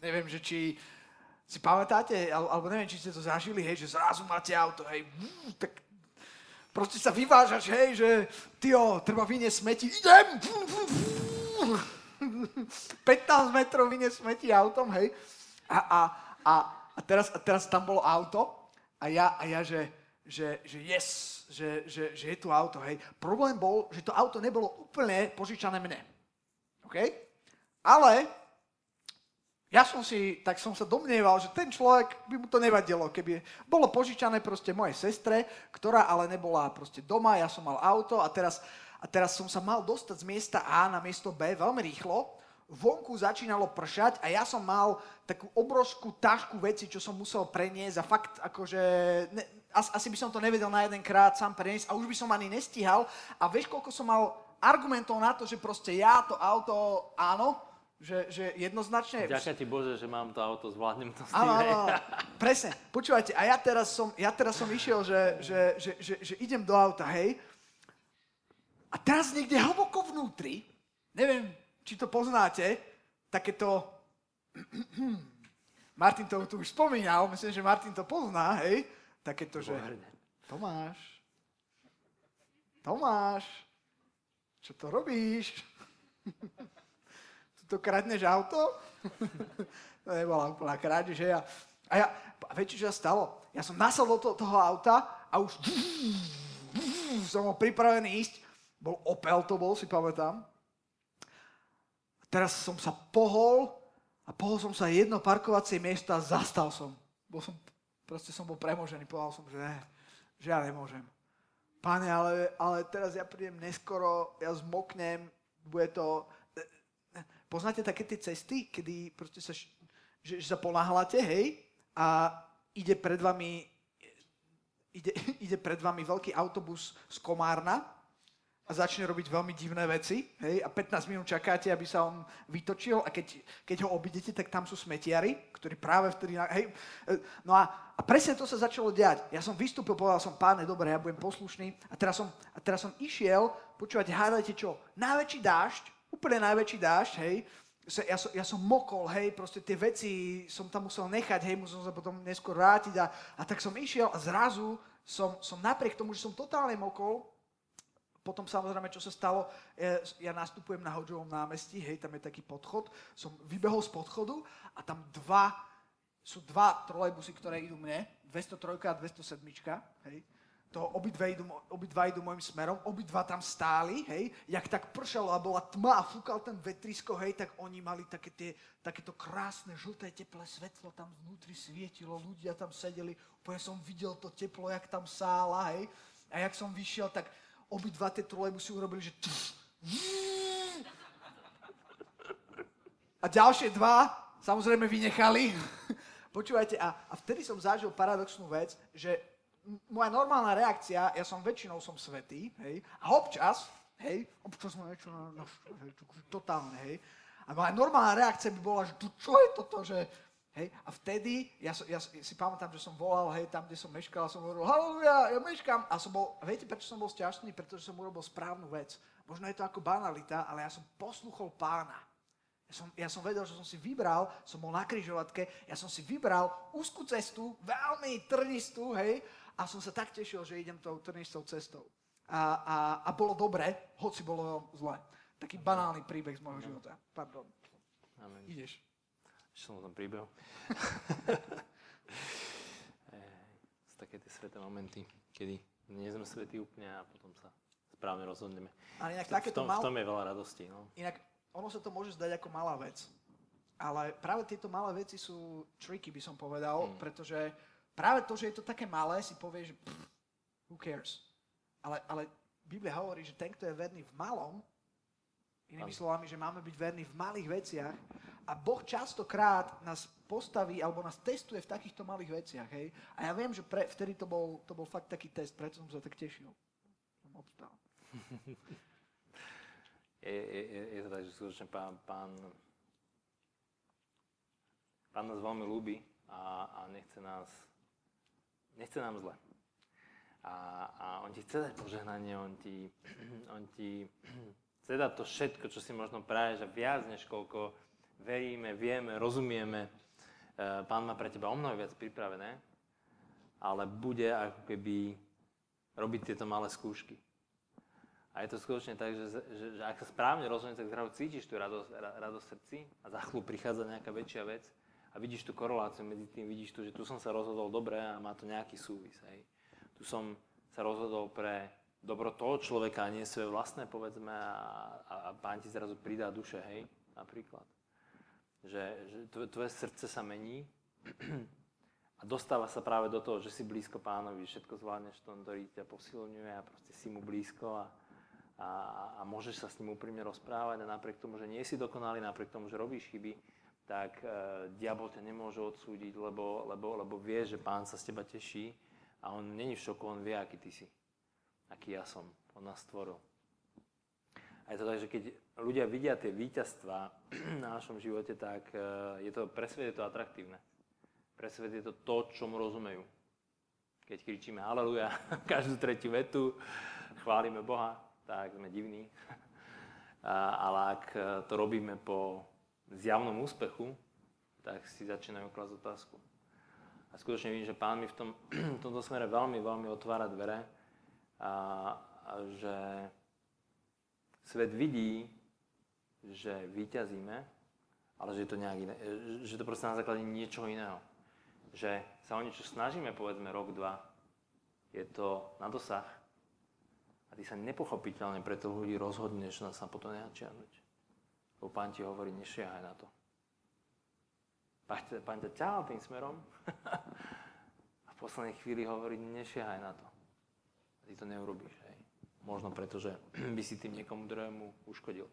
Neviem, že či si pamätáte, alebo neviem, či ste to zažili, hej, že zrazu máte auto, hej, tak proste sa vyvážaš, hej, že tyjo, treba vyniesť smeti, idem! 15 metrov vyniesť smeti autom, hej. A, a, a, a, teraz, a teraz tam bolo auto a ja, a ja že, že, že yes, že, že, že je tu auto, hej. Problém bol, že to auto nebolo úplne požičané mne. OK? Ale ja som si, tak som sa domnieval, že ten človek by mu to nevadilo, keby bolo požičané proste mojej sestre, ktorá ale nebola proste doma, ja som mal auto a teraz, a teraz som sa mal dostať z miesta A na miesto B veľmi rýchlo, vonku začínalo pršať a ja som mal takú obrovskú tašku veci, čo som musel preniesť a fakt akože, ne, asi, asi by som to nevedel na jeden krát sám preniesť a už by som ani nestíhal. A vieš, koľko som mal argumentov na to, že proste ja to auto, áno, že, že jednoznačne... Ďakujem ti Bože, že mám to auto, zvládnem to s tým. Áno, áno, presne. Počúvajte, a ja teraz som, ja teraz som išiel, že, že, že, že, že idem do auta, hej. A teraz niekde hlboko vnútri, neviem, či to poznáte, takéto... Martin to tu už spomínal, myslím, že Martin to pozná, hej. Takéto, že... Tomáš, Tomáš, čo to robíš? to kradneš auto? to nebola úplná krádež, že ja... A ja, a viete, čo sa stalo? Ja som nasol do toho auta a už som bol pripravený ísť. Bol Opel to bol, si pamätám. Teraz som sa pohol a pohol som sa jedno parkovacie miesto a zastal som. Bol som proste som bol premožený, povedal som, že, že ja nemôžem. Pane, ale, ale teraz ja prídem neskoro, ja zmoknem, bude to... Poznáte také tie cesty, kedy sa, že, že sa ponáhľate, hej, a ide pred vami ide, ide pred vami veľký autobus z Komárna a začne robiť veľmi divné veci, hej, a 15 minút čakáte, aby sa on vytočil a keď, keď ho obidete, tak tam sú smetiari, ktorí práve vtedy, hej, e, no a, a presne to sa začalo diať. Ja som vystúpil, povedal som, páne, dobre, ja budem poslušný a teraz som, a teraz som išiel, počúvať, hádajte čo, najväčší dážď, úplne najväčší dážď, hej, ja som, ja som mokol, hej, proste tie veci som tam musel nechať, hej, musel sa potom neskôr vrátiť a, a tak som išiel a zrazu som, som napriek tomu, že som totálne mokol, potom samozrejme, čo sa stalo, ja nastupujem na Hodžovom námestí, hej, tam je taký podchod, som vybehol z podchodu a tam dva, sú dva trolejbusy, ktoré idú mne, 203 a 207, hej, to obidva idú, obidva idú môjim smerom, obidva tam stáli, hej, jak tak pršalo a bola tma a fúkal ten vetrisko, hej, tak oni mali také tie, takéto krásne, žlté, teplé svetlo, tam vnútri svietilo, ľudia tam sedeli, úplne som videl to teplo, jak tam sála, hej, a jak som vyšiel, tak obidva tie trolejbusy urobili, že a ďalšie dva samozrejme vynechali. Počúvajte, a, a vtedy som zažil paradoxnú vec, že moja normálna reakcia, ja som väčšinou som svetý, hej, a občas, hej, občas ma niečo na, na, hej, totálne, hej, a moja normálna reakcia by bola, že čo je toto, že, hej, a vtedy, ja, ja, ja si pamätám, že som volal, hej, tam, kde som meškal, som hovoril, haleluja, ja meškam, a som bol, viete, prečo som bol šťastný? Pretože som urobil správnu vec. Možno je to ako banalita, ale ja som posluchol pána. Ja som, ja som vedel, že som si vybral, som bol na kryžovatke, ja som si vybral úzkú cestu, veľmi trnistú, hej, a som sa tak tešil, že idem tou trnistou cestou. A, a, a bolo dobre, hoci bolo zle. Taký banálny príbeh z môjho života. Pardon. Amen. Ideš. Ešte som o tom príbehu. sú také tie sveté momenty, kedy nie sme svetí úplne a potom sa správne rozhodneme. Ale inak v, tom, mal... v tom je veľa radosti. No. Inak ono sa to môže zdať ako malá vec. Ale práve tieto malé veci sú tricky, by som povedal, hmm. pretože práve to, že je to také malé, si povie, že pff, who cares. Ale, ale Biblia hovorí, že ten, kto je verný v malom, inými slovami, že máme byť verní v malých veciach a Boh častokrát nás postaví alebo nás testuje v takýchto malých veciach. Hej? A ja viem, že pre, vtedy to bol, to bol fakt taký test, preto som sa tak tešil. Som obstal. je, je, je, je to tak, že skutočne pán, pán, pán nás veľmi ľúbi a, a nechce nás nechce nám zle. A, a on ti chce dať požehnanie, on ti, on ti chce dať to všetko, čo si možno praješ a viac, než koľko veríme, vieme, rozumieme. E, Pán má pre teba o mnoho viac pripravené, ale bude ako keby robiť tieto malé skúšky. A je to skutočne tak, že, že, že ak sa správne rozhodneš, tak zrazu cítiš tú radosť, radosť srdci a za chvíľu prichádza nejaká väčšia vec a vidíš tú koreláciu medzi tým, vidíš tu, že tu som sa rozhodol dobre a má to nejaký súvis. Hej. Tu som sa rozhodol pre dobro toho človeka a nie svoje vlastné, povedzme, a, a, a pán ti zrazu pridá duše, hej, napríklad. Že, že tvoje srdce sa mení a dostáva sa práve do toho, že si blízko pánovi, všetko zvládneš tom, ktorý ťa posilňuje a proste si mu blízko a, a, a môžeš sa s ním úprimne rozprávať a napriek tomu, že nie si dokonalý, napriek tomu, že robíš chyby, tak e, diabol ťa nemôže odsúdiť, lebo, lebo, lebo vie, že pán sa z teba teší a on není v šoku, on vie, aký ty si. Aký ja som. On nás stvoril. A je to tak, že keď ľudia vidia tie víťazstva na našom živote, tak e, je to, pre svet je to atraktívne. Pre svet je to to, čomu rozumejú. Keď kričíme haleluja, každú tretiu vetu, chválime Boha, tak sme divní. Ale ak to robíme po zjavnom úspechu, tak si začínajú klasť otázku. A skutočne vidím, že pán mi v, tom, v tomto smere veľmi, veľmi otvára dvere a, a že svet vidí, že vyťazíme, ale že je to nejak iné, že to proste na základe niečoho iného. Že sa o niečo snažíme, povedzme rok, dva, je to na dosah a ty sa nepochopiteľne pre toho ľudí rozhodneš na sa potom nenačiahnuť. Lebo pán ti hovorí, nešiahaj na to. Pán ťa ťahal tým smerom, v poslednej chvíli hovorí, nešiahaj na to. A ty to neurobíš. Hej. Možno preto, že by si tým niekomu druhému uškodil.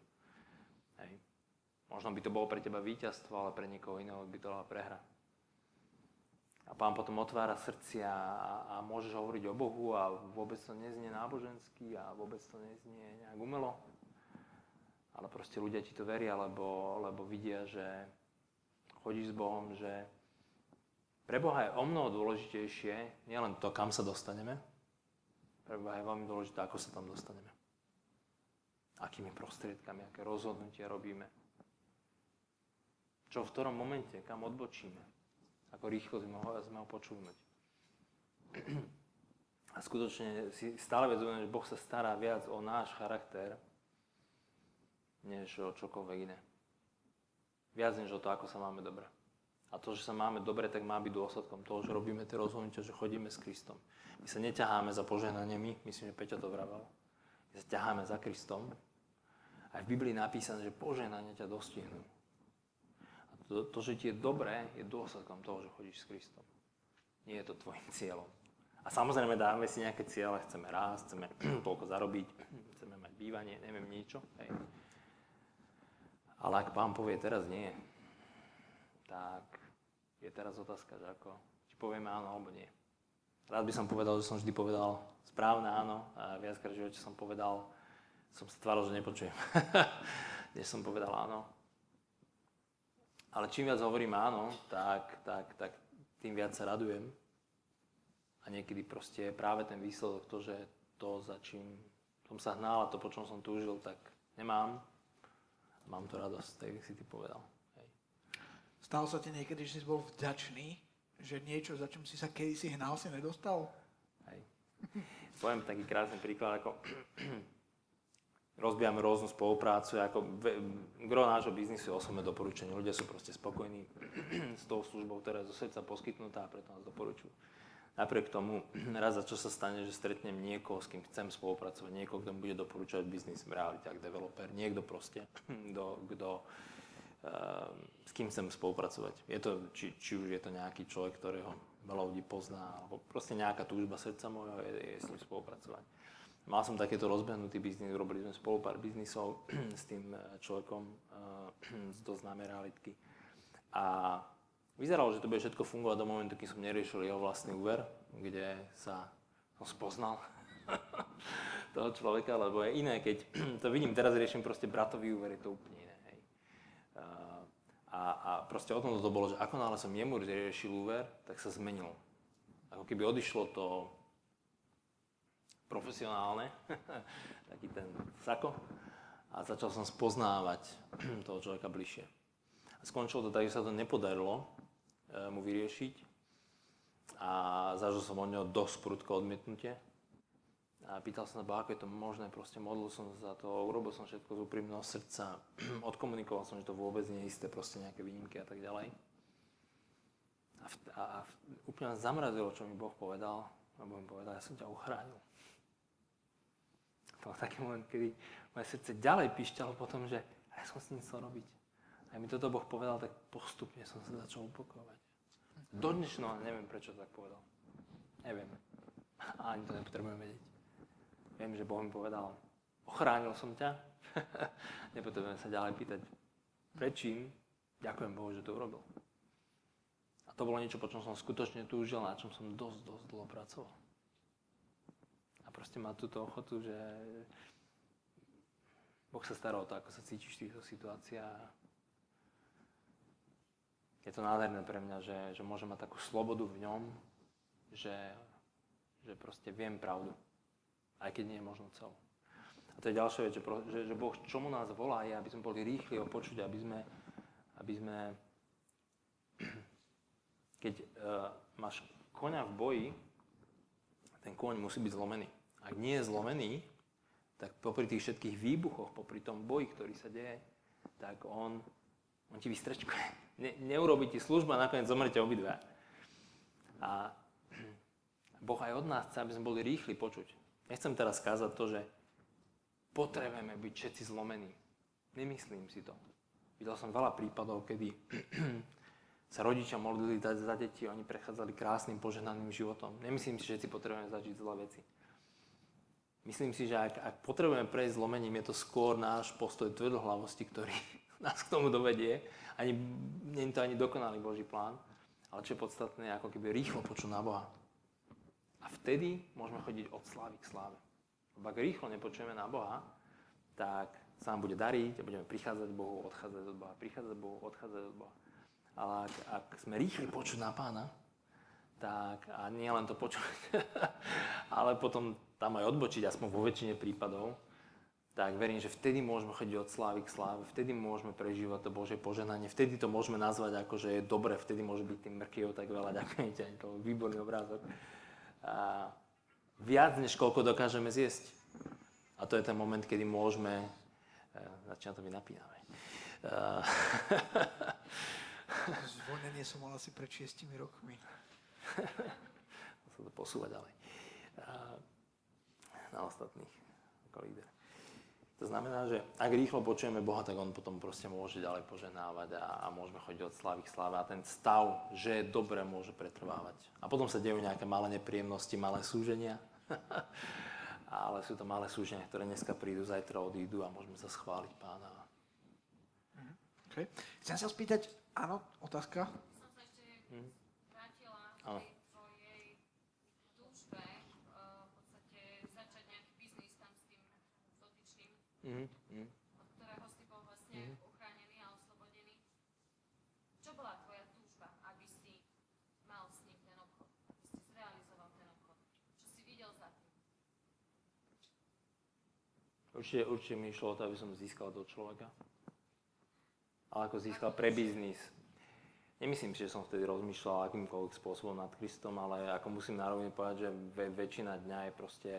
Hej. Možno by to bolo pre teba víťazstvo, ale pre niekoho iného by to bola prehra. A pán potom otvára srdcia a, a môžeš hovoriť o Bohu a vôbec to neznie nábožensky a vôbec to neznie nejak umelo. Ale proste ľudia ti to veria, lebo, lebo vidia, že chodíš s Bohom, že pre Boha je o mnoho dôležitejšie nielen to, kam sa dostaneme, pre Boha je veľmi dôležité, ako sa tam dostaneme. Akými prostriedkami, aké rozhodnutia robíme. Čo v ktorom momente, kam odbočíme ako rýchlo sme ho, sme ho počúvnuť. A skutočne si stále vedome, že Boh sa stará viac o náš charakter, než o čokoľvek iné. Viac než o to, ako sa máme dobre. A to, že sa máme dobre, tak má byť dôsledkom toho, že robíme tie rozhodnutia, že chodíme s Kristom. My sa neťaháme za požehnaniami, myslím, že Peťo to vravel. My sa ťaháme za Kristom. Aj v Biblii napísané, že požehnania ťa dostihnú. To, to, že ti je dobré, je dôsledkom toho, že chodíš s Kristom. Nie je to tvojim cieľom. A samozrejme dáme si nejaké ciele, chceme rásť, chceme toľko zarobiť, chceme mať bývanie, neviem niečo. Hej. Ale ak pán povie teraz nie, tak je teraz otázka, že ako, či povieme áno alebo nie. Rád by som povedal, že som vždy povedal správne áno a viackrát v živote som povedal, som sa tváril, že nepočujem. Dnes som povedal áno ale čím viac hovorím áno, tak, tak, tak tým viac sa radujem. A niekedy proste práve ten výsledok to, že to, za čím som sa hnal a to, po čom som túžil, tak nemám. Mám to radosť, tak si ty povedal. Hej. Stalo sa ti niekedy, že si bol vďačný, že niečo, za čím si sa kedysi hnal, si nedostal? Hej. Poviem taký krásny príklad, ako rozbijame rôznu spoluprácu. Ako gro nášho biznisu je osobné doporučenie. Ľudia sú proste spokojní s tou službou, ktorá je zo srdca poskytnutá a preto nás doporučujú. Napriek tomu, raz za čo sa stane, že stretnem niekoho, s kým chcem spolupracovať, niekoho, kto mi bude doporučovať biznis v realite, ak developer, niekto proste, kto, uh, s kým chcem spolupracovať. Je to, či, či už je to nejaký človek, ktorého veľa ľudí pozná, alebo proste nejaká túžba srdca môjho je, je s ním spolupracovať Mal som takéto rozbehnutý biznis, robili sme spolu pár biznisov s tým človekom eh, z dosť realitky. A vyzeralo, že to bude všetko fungovať do momentu, kým som neriešil jeho vlastný úver, kde sa som spoznal toho človeka, lebo je iné, keď to vidím, teraz riešim proste bratový úver, je to úplne iné. Hej. A, a proste o tom to bolo, že ako náhle som jemu riešil úver, tak sa zmenil. Ako keby odišlo to profesionálne, taký ten sako. A začal som spoznávať toho človeka bližšie. A skončilo to tak, že sa to nepodarilo mu vyriešiť. A zažil som od neho dosť prudko odmietnutie. A pýtal som sa, ako je to možné, proste modlil som za to, urobil som všetko z úprimného srdca, odkomunikoval som, že to vôbec nie je isté, proste nejaké výnimky a tak ďalej. A, v, a, a úplne zamrazilo, čo mi Boh povedal, lebo mi povedal, ja som ťa uchránil to bol taký moment, kedy moje srdce ďalej píšťalo potom, že ja som s ním chcel robiť. A mi toto Boh povedal, tak postupne som sa začal upokojovať. Do dnešného neviem, prečo to tak povedal. Neviem. A ani to nepotrebujem vedieť. Viem, že Boh mi povedal, ochránil som ťa. Nepotrebujem sa ďalej pýtať, prečím. Ďakujem Bohu, že to urobil. A to bolo niečo, po čom som skutočne túžil, na čom som dosť, dosť dlho pracoval proste má túto ochotu, že Boh sa stará o to, ako sa cítiš v týchto situáciách. Je to nádherné pre mňa, že, že môžem mať takú slobodu v ňom, že, že proste viem pravdu, aj keď nie je možno celú. A to je ďalšia vec, že, že, že Boh čomu nás volá, je, aby sme boli rýchli ho počuť, aby sme, aby sme keď uh, máš konia v boji, ten kôň musí byť zlomený ak nie je zlomený, tak popri tých všetkých výbuchoch, popri tom boji, ktorý sa deje, tak on, on ti vystrečkuje. Ne, neurobi ti služba, nakoniec zomrete obidva. A Boh aj od nás chce, aby sme boli rýchli počuť. Nechcem teraz skázať to, že potrebujeme byť všetci zlomení. Nemyslím si to. Videl som veľa prípadov, kedy sa rodičia modlili za deti, oni prechádzali krásnym, požehnaným životom. Nemyslím si, že si potrebujeme zažiť zlé veci. Myslím si, že ak, ak potrebujeme prejsť zlomením, je to skôr náš postoj tvrdohlavosti, ktorý nás k tomu dovedie. Ani, nie je to ani dokonalý Boží plán, ale čo je podstatné, ako keby rýchlo počuť na Boha. A vtedy môžeme chodiť od slávy k sláve. Lebo ak rýchlo nepočujeme na Boha, tak sa nám bude dariť a budeme prichádzať Bohu, odchádzať od Boha, prichádzať Bohu, odchádzať od Boha. Ale ak, ak sme rýchli počuť na pána, tak a nie len to počuť, ale potom tam aj odbočiť, aspoň vo väčšine prípadov, tak verím, že vtedy môžeme chodiť od slávy k sláve, vtedy môžeme prežívať to Božie poženanie, vtedy to môžeme nazvať ako, že je dobre, vtedy môže byť tým mrkiev tak veľa, ďakujem ti, to výborný obrázok. A viac, než koľko dokážeme zjesť. A to je ten moment, kedy môžeme, e, začína to byť napínavé, Zvolenie som mal asi pred šiestimi rokmi. sa to posúva ďalej. Na ostatných ako líder. To znamená, že ak rýchlo počujeme Boha, tak On potom proste môže ďalej poženávať a, a môžeme chodiť od slávy k sláve. A ten stav, že je dobre, môže pretrvávať. A potom sa dejú nejaké malé nepríjemnosti, malé súženia. Ale sú to malé súženia, ktoré dneska prídu, zajtra odídu a môžeme sa schváliť Pána. Okay. Chcem sa spýtať, áno, otázka? Som sa ešte vrátila k tej tvojej túžbe uh, v podstate začať nejaký biznis tam s tým dotyčným, mm-hmm. od ktorého si bol vlastne mm-hmm. uchránený a oslobodený. Čo bola tvoja túžba, aby si mal s ním ten obchod, aby si zrealizoval ten obchod? Čo si videl za tým? Určite, určite mi išlo o to, aby som získal do človeka ale ako získal pre biznis. Nemyslím si, že som vtedy rozmýšľal akýmkoľvek spôsobom nad Kristom, ale ako musím nárovne povedať, že väčšina dňa je proste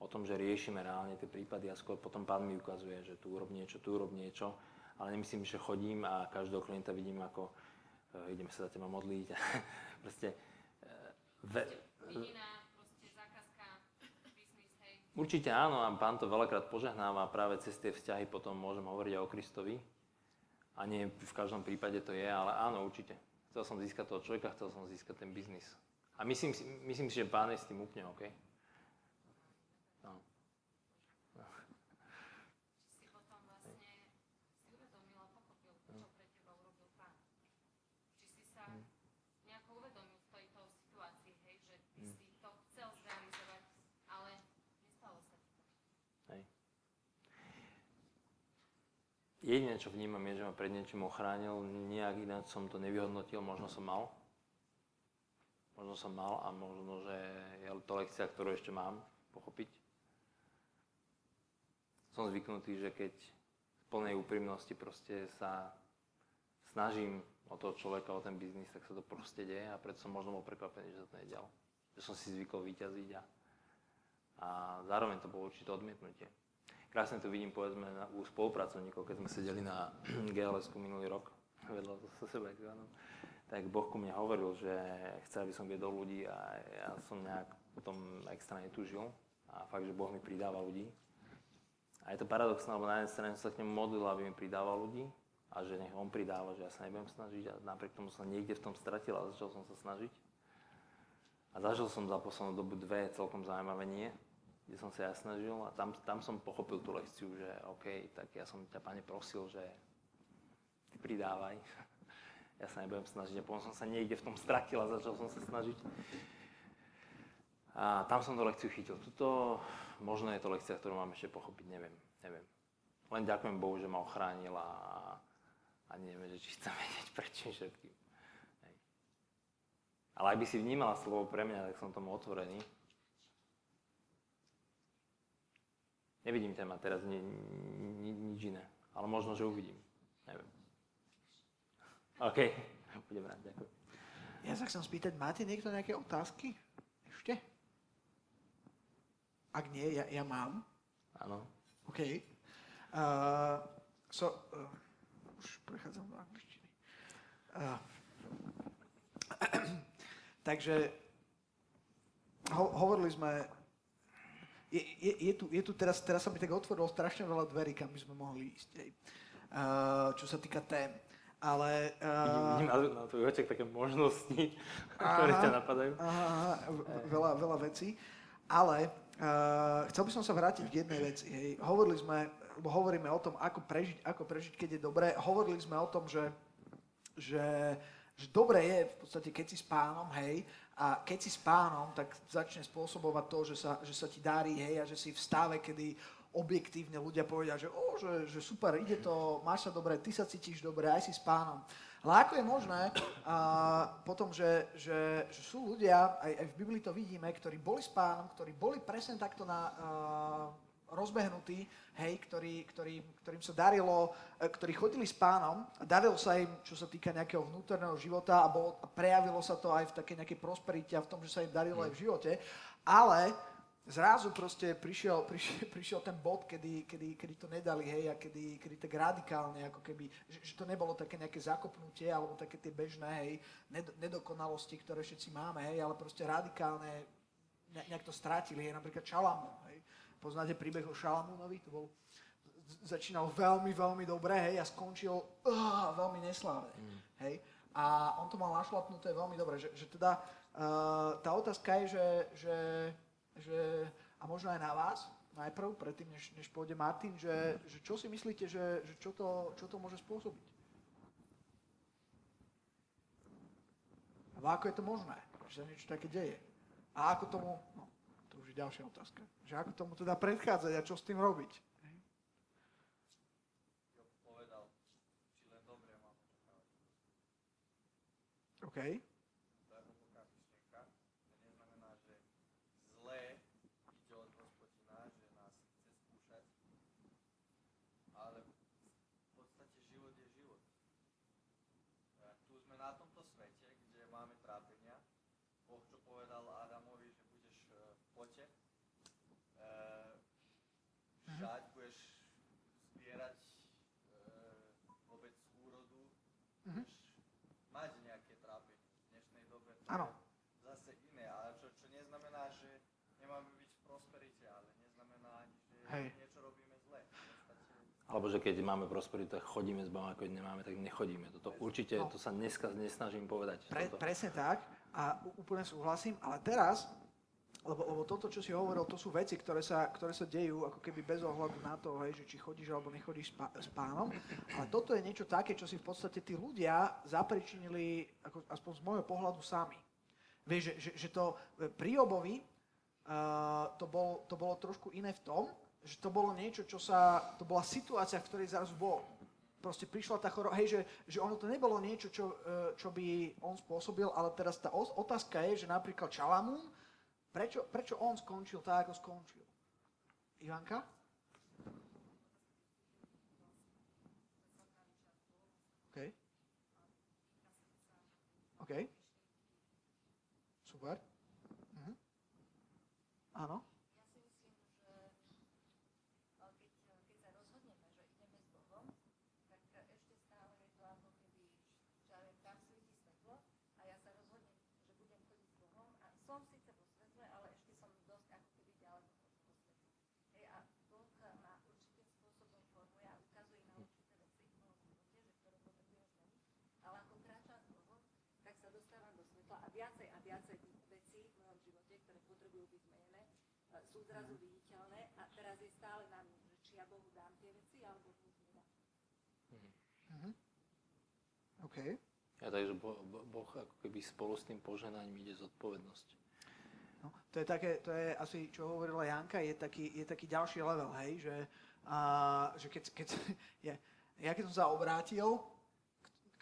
o tom, že riešime reálne tie prípady a skôr potom pán mi ukazuje, že tu urob niečo, tu urob niečo, ale nemyslím, že chodím a každého klienta vidím ako uh, ideme sa za teba modliť. proste, ve, Vidina, proste zákazka, biznis, hej. Určite áno a pán to veľakrát požehnáva práve cez tie vzťahy potom môžem hovoriť aj o Kristovi, a nie v každom prípade to je, ale áno, určite. Chcel som získať toho človeka, chcel som získať ten biznis. A myslím si, myslím si že pán je s tým úplne OK. No. no. Si potom vlastne si uvedomil a pochopil, čo pre teba urobil pán. Či si sa hmm. nejako uvedomil v tejto situácii, hej, že ty hmm. si to chcel zrealizovať, ale nestalo sa ti to. Hej. Jediné, čo vnímam, je, že ma pred niečím ochránil. Nejak ináč som to nevyhodnotil, možno som mal. Možno som mal a možno, že je to lekcia, ktorú ešte mám pochopiť. Som zvyknutý, že keď v plnej úprimnosti proste sa snažím o toho človeka, o ten biznis, tak sa to proste deje a preto som možno bol prekvapený, že sa to nedialo. Že som si zvykol vyťaziť a, a zároveň to bolo určité odmietnutie. Krásne to vidím, povedzme, na, u spolupracovníkov, keď sme sedeli na gls minulý rok, vedľa so sebe, tak Boh ku mne hovoril, že chce, aby som viedol ľudí a ja som nejak potom extra netúžil a fakt, že Boh mi pridáva ľudí. A je to paradoxné, lebo na jednej strane som sa k nemu modlil, aby mi pridával ľudí a že nech on pridáva, že ja sa nebudem snažiť a napriek tomu som niekde v tom stratil a začal som sa snažiť. A zažil som za poslednú dobu dve celkom zaujímavé nie kde som sa ja snažil a tam, tam som pochopil tú lekciu, že OK, tak ja som ťa, pane, prosil, že ty pridávaj. Ja sa nebudem snažiť a potom som sa niekde v tom stratil a začal som sa snažiť. A tam som tú lekciu chytil. Tuto možno je to lekcia, ktorú mám ešte pochopiť, neviem. neviem. Len ďakujem Bohu, že ma ochránil a, a neviem, že či chcem vedieť prečo všetkým. Ale ak by si vnímala slovo pre mňa, tak som tomu otvorený. Nevidím téma teraz ni, ni, nič iné. Ale možno, že uvidím. Neviem. OK. Budem rád, ďakujem. Ja sa chcem spýtať, máte niekto nejaké otázky? Ešte? Ak nie, ja, ja mám. Áno. OK. Uh, so, uh, už prechádzam do angličtiny. Uh, takže ho, hovorili sme je, je, je, tu, je tu teraz, teraz sa mi tak otvorilo strašne veľa dverí, kam by sme mohli ísť. Hej. Uh, čo sa týka tém. Ale... Uh, Vidím na, na tvojich očiach také možnosti, ktoré ťa napadajú. Aha, veľa, veľa vecí. Ale uh, chcel by som sa vrátiť k jednej veci. Hej. Hovorili sme, hovoríme o tom, ako prežiť, ako prežiť, keď je dobré. Hovorili sme o tom, že, že, že dobre je v podstate, keď si s pánom, hej, a keď si s pánom, tak začne spôsobovať to, že sa, že sa ti darí, hej, a že si v stave, kedy objektívne ľudia povedia, že, oh, že, že super, ide to, máš sa dobre, ty sa cítiš dobre, aj si s pánom. Ale ako je možné a potom, že, že, že sú ľudia, aj, aj v Biblii to vidíme, ktorí boli s pánom, ktorí boli presne takto na, uh, rozbehnutí, hej, ktorý, ktorý, ktorým sa darilo, e, ktorí chodili s pánom a darilo sa im, čo sa týka nejakého vnútorného života a, bolo, a prejavilo sa to aj v takej nejakej prosperite a v tom, že sa im darilo aj v živote, ale zrazu proste prišiel, prišiel, prišiel ten bod, kedy, kedy, kedy to nedali, hej, a kedy, kedy tak radikálne, ako keby, že, že to nebolo také nejaké zakopnutie, alebo také tie bežné, hej, ned, nedokonalosti, ktoré všetci máme, hej, ale proste radikálne ne, nejak to strátili, hej, napríklad Šalamún, hej. Poznáte príbeh o Šalamúnovi? To bol, začínal veľmi, veľmi dobre, hej, a skončil uh, veľmi neslávne, mm. hej. A on to mal našlapnuté veľmi dobre, že, že teda uh, tá otázka je, že, že že, a možno aj na vás, najprv, predtým, než, než pôjde Martin, že, že čo si myslíte, že, že čo, to, čo to môže spôsobiť? A ako je to možné, že sa niečo také deje? A ako tomu, no, ďalšia otázka, že ako tomu teda predchádzať a čo s tým robiť? OK. Áno. Zase iné, ale čo, čo neznamená, že nemáme byť v prosperite, ale neznamená ani, že Hej. niečo robíme zle. Alebo že keď máme prosperitu, tak chodíme s Bohom, ako keď nemáme, tak nechodíme. Toto určite, no. to sa dneska nesnažím povedať. Pre, presne tak a úplne súhlasím, ale teraz lebo, lebo toto, čo si hovoril, to sú veci, ktoré sa, ktoré sa dejú ako keby bez ohľadu na to, hej, že či chodíš alebo nechodíš s, pá, s pánom. Ale toto je niečo také, čo si v podstate tí ľudia zapričinili, ako, aspoň z môjho pohľadu, sami. Vieš, že, že, že to pri Jobovi uh, to, bol, to bolo trošku iné v tom, že to bolo niečo, čo sa, to bola situácia, v ktorej zrazu bol. Proste prišla tá choroba, hej, že, že ono to nebolo niečo, čo, e, čo by on spôsobil, ale teraz tá otázka je, že napríklad Čalamún, Prečo, prečo on skončil tak, ako skončil? Ivanka? OK. OK. Super. Mhm. Áno. Sú zrazu viditeľné a teraz je stále na mne, že či ja Bohu dám tie veci, alebo Bohu nedám. Mm-hmm. OK. Ja takže boh, boh ako keby spolu s tým poženaním ide zodpovednosť. No, to je také, to je asi, čo hovorila Janka, je taký, je taký ďalší level, hej, že, a, že keď, keď ja, ja keď som sa obrátil,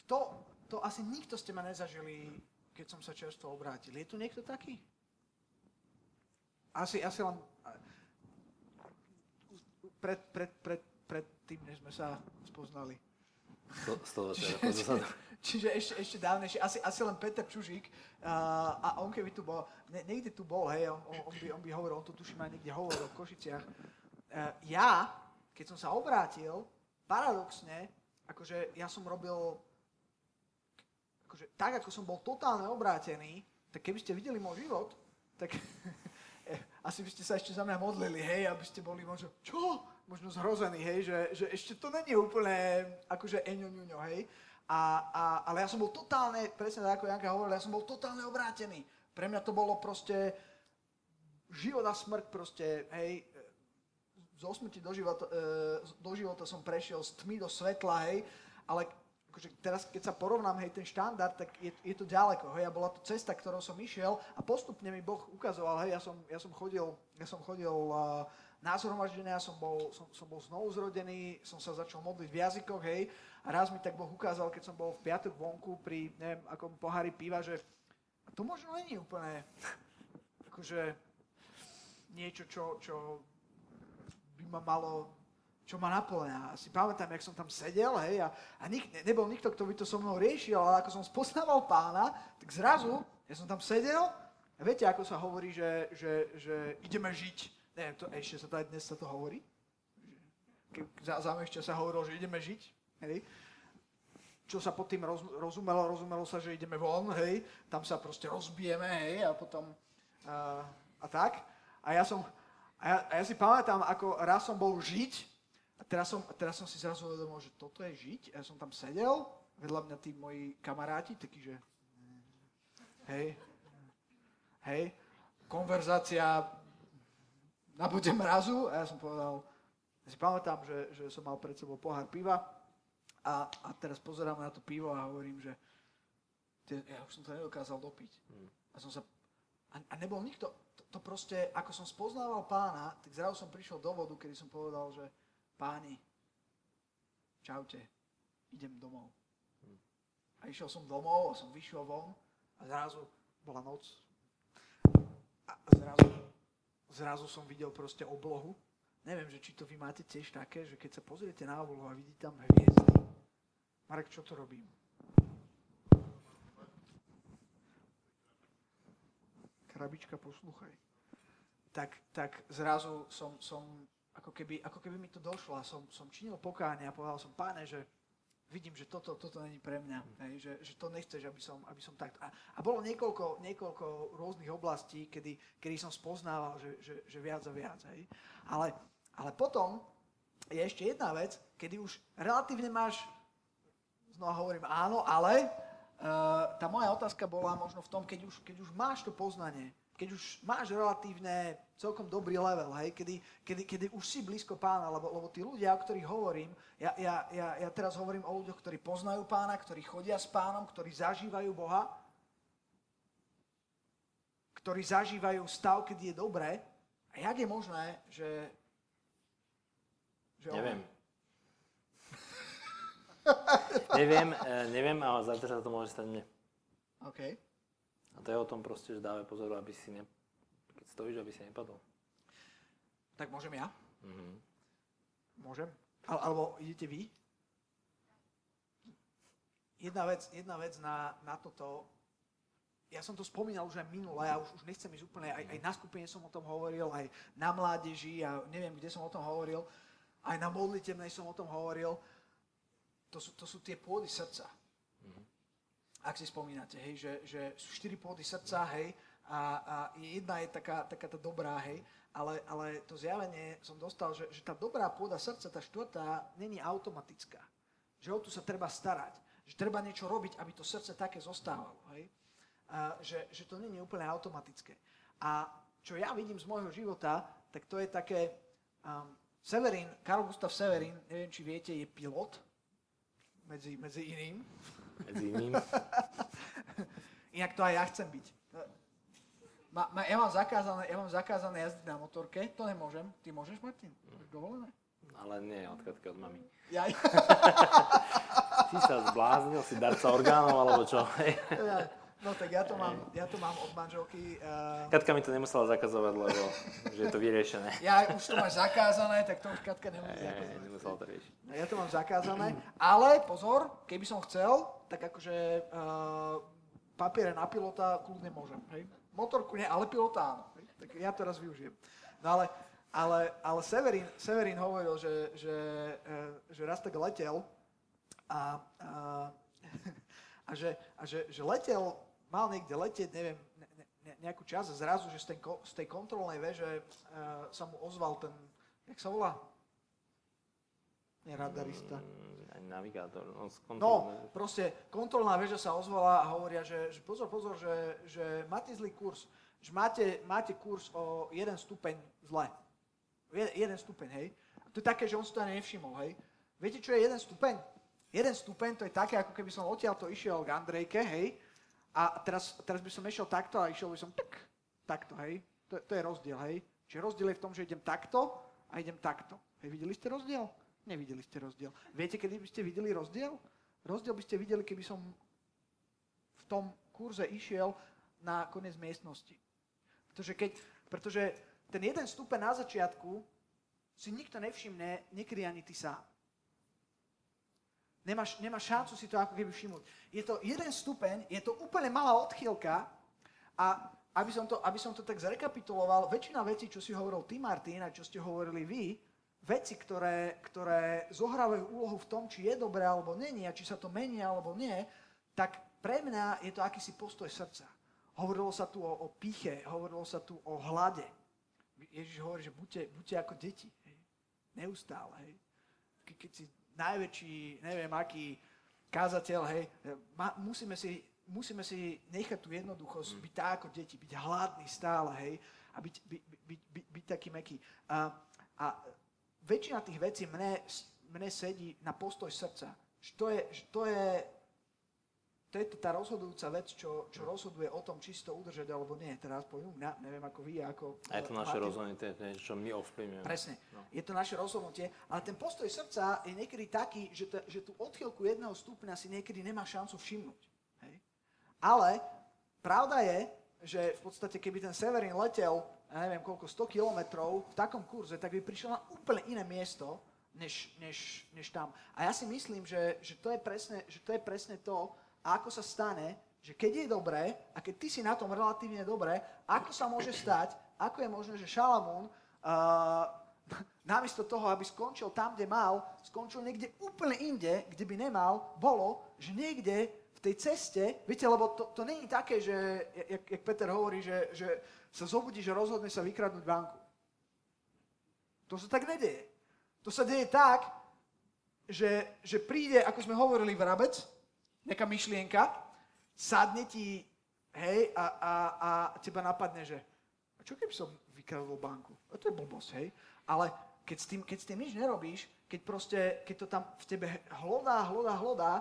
kto, to asi nikto ste ma nezažili, keď som sa čerstvo obrátil. Je tu niekto taký? asi, asi len pred, pred, pred, pred tým, než sme sa spoznali. Z toho čiže, čiže, čiže ešte, ešte dávnejšie, asi, asi len Peter Čužík uh, a on keby tu bol, ne, niekde tu bol, hej, on, on, by, on by hovoril, on to tuším aj niekde hovoril v Košiciach. Uh, ja, keď som sa obrátil, paradoxne, akože ja som robil, akože tak, ako som bol totálne obrátený, tak keby ste videli môj život, tak asi by ste sa ešte za mňa modlili, hej, aby ste boli možno, čo? Možno zhrození, hej, že, že ešte to není úplne akože eňo hej. A, a, ale ja som bol totálne, presne tak ako Janka hovorila, ja som bol totálne obrátený. Pre mňa to bolo proste život a smrť proste, hej, zo smrti do života, e, do života som prešiel z tmy do svetla, hej, ale akože teraz, keď sa porovnám, hej, ten štandard, tak je, je to ďaleko, hej, a bola to cesta, ktorou som išiel a postupne mi Boh ukazoval, hej, ja som, ja som chodil, ja som chodil uh, na zhromaždenia, som bol, som, som bol znovu zrodený, som sa začal modliť v jazykoch, hej, a raz mi tak Boh ukázal, keď som bol v piatok vonku pri, neviem, akom pohári piva, že to možno není úplne, akože, niečo, čo, čo by ma malo čo ma naplňa. Si pamätám, jak som tam sedel, hej, a, a nik, ne, nebol nikto, kto by to so mnou riešil, ale ako som spoznával pána, tak zrazu, ja som tam sedel, a viete, ako sa hovorí, že, že, že ideme žiť. Neviem, to, ešte sa to aj dnes sa to hovorí. Keď za, za sa hovorilo, že ideme žiť, hej. Čo sa pod tým roz, rozumelo? Rozumelo sa, že ideme von, hej. Tam sa proste rozbijeme, hej, a potom... A, a tak. A ja som, a ja, a ja si pamätám, ako raz som bol žiť a teraz som, teraz som si zrazu uvedomil, že toto je žiť. Ja som tam sedel, vedľa mňa tí moji kamaráti, takí, že hej, hej, konverzácia na bude mrazu a ja som povedal, ja si pamätám, že, že som mal pred sebou pohár piva a, a teraz pozerám na to pivo a hovorím, že ja už som to nedokázal dopiť. Hmm. A som sa, a, a nebol nikto, to, to proste, ako som spoznával pána, tak zrazu som prišiel do vodu, kedy som povedal, že páni, čaute, idem domov. A išiel som domov a som vyšiel von a zrazu bola noc. A zrazu, zrazu som videl proste oblohu. Neviem, že či to vy máte tiež také, že keď sa pozriete na oblohu a vidíte tam hviezdy. Marek, čo to robím? Krabička, posluchaj. Tak, tak zrazu som, som ako keby, ako keby mi to došlo a som, som činil pokáne a povedal som, páne, že vidím, že toto, toto není pre mňa, hej, že, že to nechceš, aby som, aby som takto. A, a bolo niekoľko, niekoľko rôznych oblastí, kedy, kedy som spoznával, že, že, že viac a viac. Hej. Ale, ale potom je ešte jedna vec, kedy už relatívne máš, znova hovorím áno, ale uh, tá moja otázka bola možno v tom, keď už, keď už máš to poznanie, keď už máš relatívne celkom dobrý level, hej, kedy, kedy, kedy už si blízko pána, lebo, lebo tí ľudia, o ktorých hovorím, ja, ja, ja, ja teraz hovorím o ľuďoch, ktorí poznajú pána, ktorí chodia s pánom, ktorí zažívajú Boha, ktorí zažívajú stav, keď je dobré. A jak je možné, že... že neviem. neviem, eh, neviem, ale zajtra sa to môže stať mne. Okay. A to je o tom proste, že dávaj pozor, aby si ne, keď stojíš, aby si nepadol. Tak môžem ja? Mm-hmm. Môžem? Al, alebo idete vy? Jedna vec, jedna vec na, na toto, ja som to spomínal už aj minule, ja už, už nechcem ísť úplne, aj, aj na skupine som o tom hovoril, aj na mládeži, a neviem, kde som o tom hovoril, aj na modlitebnej som o tom hovoril. To sú, to sú tie pôdy srdca ak si spomínate, hej, že, že sú štyri pôdy srdca, hej, a, a jedna je taká, taká tá dobrá, hej, ale, ale to zjavenie som dostal, že, že tá dobrá pôda srdca, tá štvrtá, není automatická. Že o tu sa treba starať. Že treba niečo robiť, aby to srdce také zostávalo. Hej? A, že, že to není úplne automatické. A čo ja vidím z môjho života, tak to je také... Um, Severin, Karl Gustav Severin, neviem, či viete, je pilot, medzi, medzi iným medzi iným. Inak to aj ja chcem byť. Ma, ma, ja, mám zakázané, ja mám zakázané jazdiť na motorke, to nemôžem. Ty môžeš, Martin? Máš dovolené? Ale nie, odkladka od mami. Jaj. si sa zbláznil, si darca orgánov, alebo čo? No tak ja to mám, ja to mám od manželky. Uh... Katka mi to nemusela zakazovať, lebo že je to vyriešené. Ja už to máš zakázané, tak to už Katka zakazovať. Nemusela to riešiť. Ja to mám zakázané, ale pozor, keby som chcel, tak akože uh, papiere na pilota kľudne môžem. Hej? Motorku nie, ale pilota áno. Hej? Tak ja to raz využijem. No ale, ale, ale Severin, Severin hovoril, že, že, uh, že raz tak letel a, a, a, že, a že, že letel mal niekde letieť, neviem, ne, ne, nejakú čas a zrazu, že z tej, z tej kontrolnej veže uh, sa mu ozval ten, jak sa volá? Nie radarista. Mm, navigátor. No, No, proste kontrolná väža sa ozvala a hovoria, že, že pozor, pozor, že, že máte zlý kurz, že máte, máte kurz o jeden stupeň zle. Je, jeden stupeň, hej. A to je také, že on si to nevšimol, hej. Viete, čo je jeden stupeň? Jeden stupeň to je také, ako keby som odtiaľto išiel k Andrejke, hej. A teraz, teraz by som išiel takto a išiel by som tak, takto, hej. To, to je rozdiel, hej. Čiže rozdiel je v tom, že idem takto a idem takto. Hej, videli ste rozdiel? Nevideli ste rozdiel. Viete, kedy by ste videli rozdiel? Rozdiel by ste videli, keby som v tom kurze išiel na koniec miestnosti. Pretože, keď, pretože ten jeden stupeň na začiatku si nikto nevšimne, niekedy ani ty sám. Nemáš, nemáš šancu si to ako keby všimnúť. Je to jeden stupeň, je to úplne malá odchýlka a aby som, to, aby som to tak zrekapituloval, väčšina vecí, čo si hovoril ty, Martin, a čo ste hovorili vy, veci, ktoré, ktoré zohrávajú úlohu v tom, či je dobré alebo není a či sa to mení alebo nie, tak pre mňa je to akýsi postoj srdca. Hovorilo sa tu o, o píche, hovorilo sa tu o hlade. Ježiš hovorí, že buďte, buďte ako deti. Hej. Neustále. Hej. Ke, keď si najväčší, neviem aký kázateľ, hej, ma, musíme, si, musíme si nechať tú jednoduchosť, byť tak ako deti, byť hladný stále, hej, a byť, by, by, by, byť taký meký. A, a väčšina tých vecí mne, mne sedí na postoj srdca. Že to je, že to je, to je tá rozhodujúca vec, čo, čo rozhoduje o tom, či si to udržať alebo nie. Teraz u mňa, neviem ako vy, ako... A je to naše Martin. rozhodnutie, čo my ovplyvňujeme. Presne. No. Je to naše rozhodnutie, ale ten postoj srdca je niekedy taký, že, t- že tú odchýlku jedného stupňa si niekedy nemá šancu všimnúť. Hej? Ale pravda je, že v podstate keby ten Severin letel, ja neviem koľko, 100 kilometrov v takom kurze, tak by prišiel na úplne iné miesto, než, než, než tam. A ja si myslím, že, že, to je presne, že to je presne to, ako sa stane, že keď je dobré a keď ty si na tom relatívne dobré, ako sa môže stať, ako je možné, že Šalamún uh, namiesto toho, aby skončil tam, kde mal, skončil niekde úplne inde, kde by nemal, bolo, že niekde v tej ceste, viete, lebo to, to je také, že, jak, jak Peter hovorí, že, že sa zobudí, že rozhodne sa vykradnúť banku. To sa tak nedeje. To sa deje tak, že, že príde, ako sme hovorili, vrabec, nejaká myšlienka, sadne ti, hej, a, a, a teba napadne, že a čo keby som vykradol banku? A to je blbosť, hej. Ale keď s tým, keď s tým nič nerobíš, keď proste, keď to tam v tebe hlodá, hlodá, hlodá,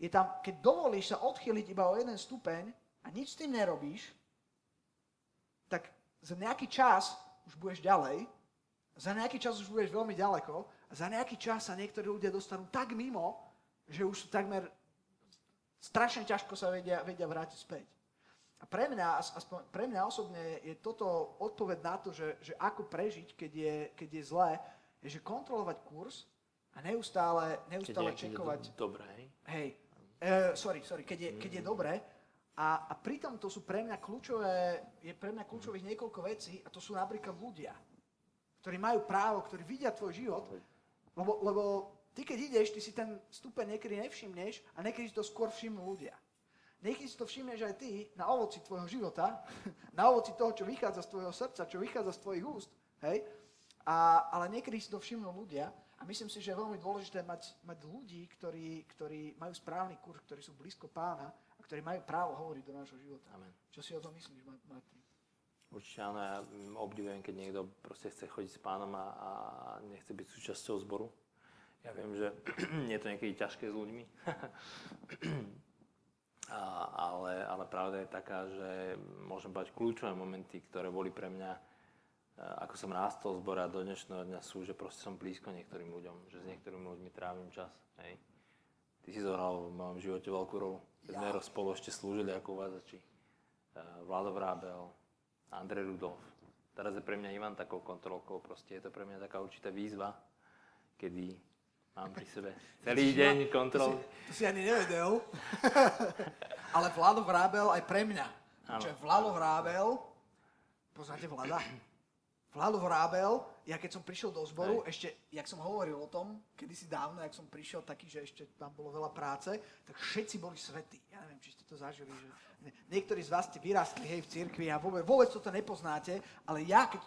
je tam, keď dovolíš sa odchyliť iba o jeden stupeň a nič s tým nerobíš, tak za nejaký čas už budeš ďalej, za nejaký čas už budeš veľmi ďaleko a za nejaký čas sa niektorí ľudia dostanú tak mimo, že už sú takmer strašne ťažko sa vedia, vedia vrátiť späť. A pre mňa, as- aspoň pre mňa osobne je toto odpoveď na to, že, že ako prežiť, keď je, keď je zlé, je, že kontrolovať kurz a neustále, Keď neustále je, keď je čekovať. do, dobré, hej? Hej, uh, sorry, sorry, keď je, keď je dobré. A, a pritom to sú pre mňa kľúčové, je pre mňa kľúčových niekoľko vecí a to sú napríklad ľudia, ktorí majú právo, ktorí vidia tvoj život, lebo, lebo ty keď ideš, ty si ten stupeň niekedy nevšimneš a niekedy si to skôr všimnú ľudia. Niekedy si to všimneš aj ty na ovoci tvojho života, na ovoci toho, čo vychádza z tvojho srdca, čo vychádza z tvojich úst, hej? A, ale niekedy si to všimnú ľudia a myslím si, že je veľmi dôležité mať, mať ľudí, ktorí, ktorí majú správny kurz, ktorí sú blízko pána a ktorí majú právo hovoriť do nášho života. Amen. Čo si o tom myslíš, Ma- Martin? Určite áno, ja obdivujem, keď niekto proste chce chodiť s pánom a, a nechce byť súčasťou zboru. Ja viem, že je to niekedy ťažké s ľuďmi, a, ale, ale pravda je taká, že môžem bať kľúčové momenty, ktoré boli pre mňa, e, ako som rástol v zbore a do dnešného dňa sú, že proste som blízko niektorým ľuďom, že s niektorými ľuďmi trávim čas. Hej. Ty si zohral v mojom živote veľkú rolu. Keď sme ja. spolu ešte slúžili ako uvádzači. E, Vlado Vrábel, Andrej Rudolf. Teraz je pre mňa Ivan takou kontrolkou, proste je to pre mňa taká určitá výzva, kedy mám pri sebe celý deň kontrol. To si, to si ani nevedel. Ale Vlado Vrábel aj pre mňa. Áno. Čiže Vlado Vrábel, poznáte Vlada? Vlado Vrábel, ja keď som prišiel do zboru, ešte, jak som hovoril o tom, kedysi dávno, jak som prišiel taký, že ešte tam bolo veľa práce, tak všetci boli svetí. Ja neviem, či ste to zažili, že nie- niektorí z vás ste vyrastli hej, v cirkvi a vôbec, vôbec toto nepoznáte, ale ja, keď,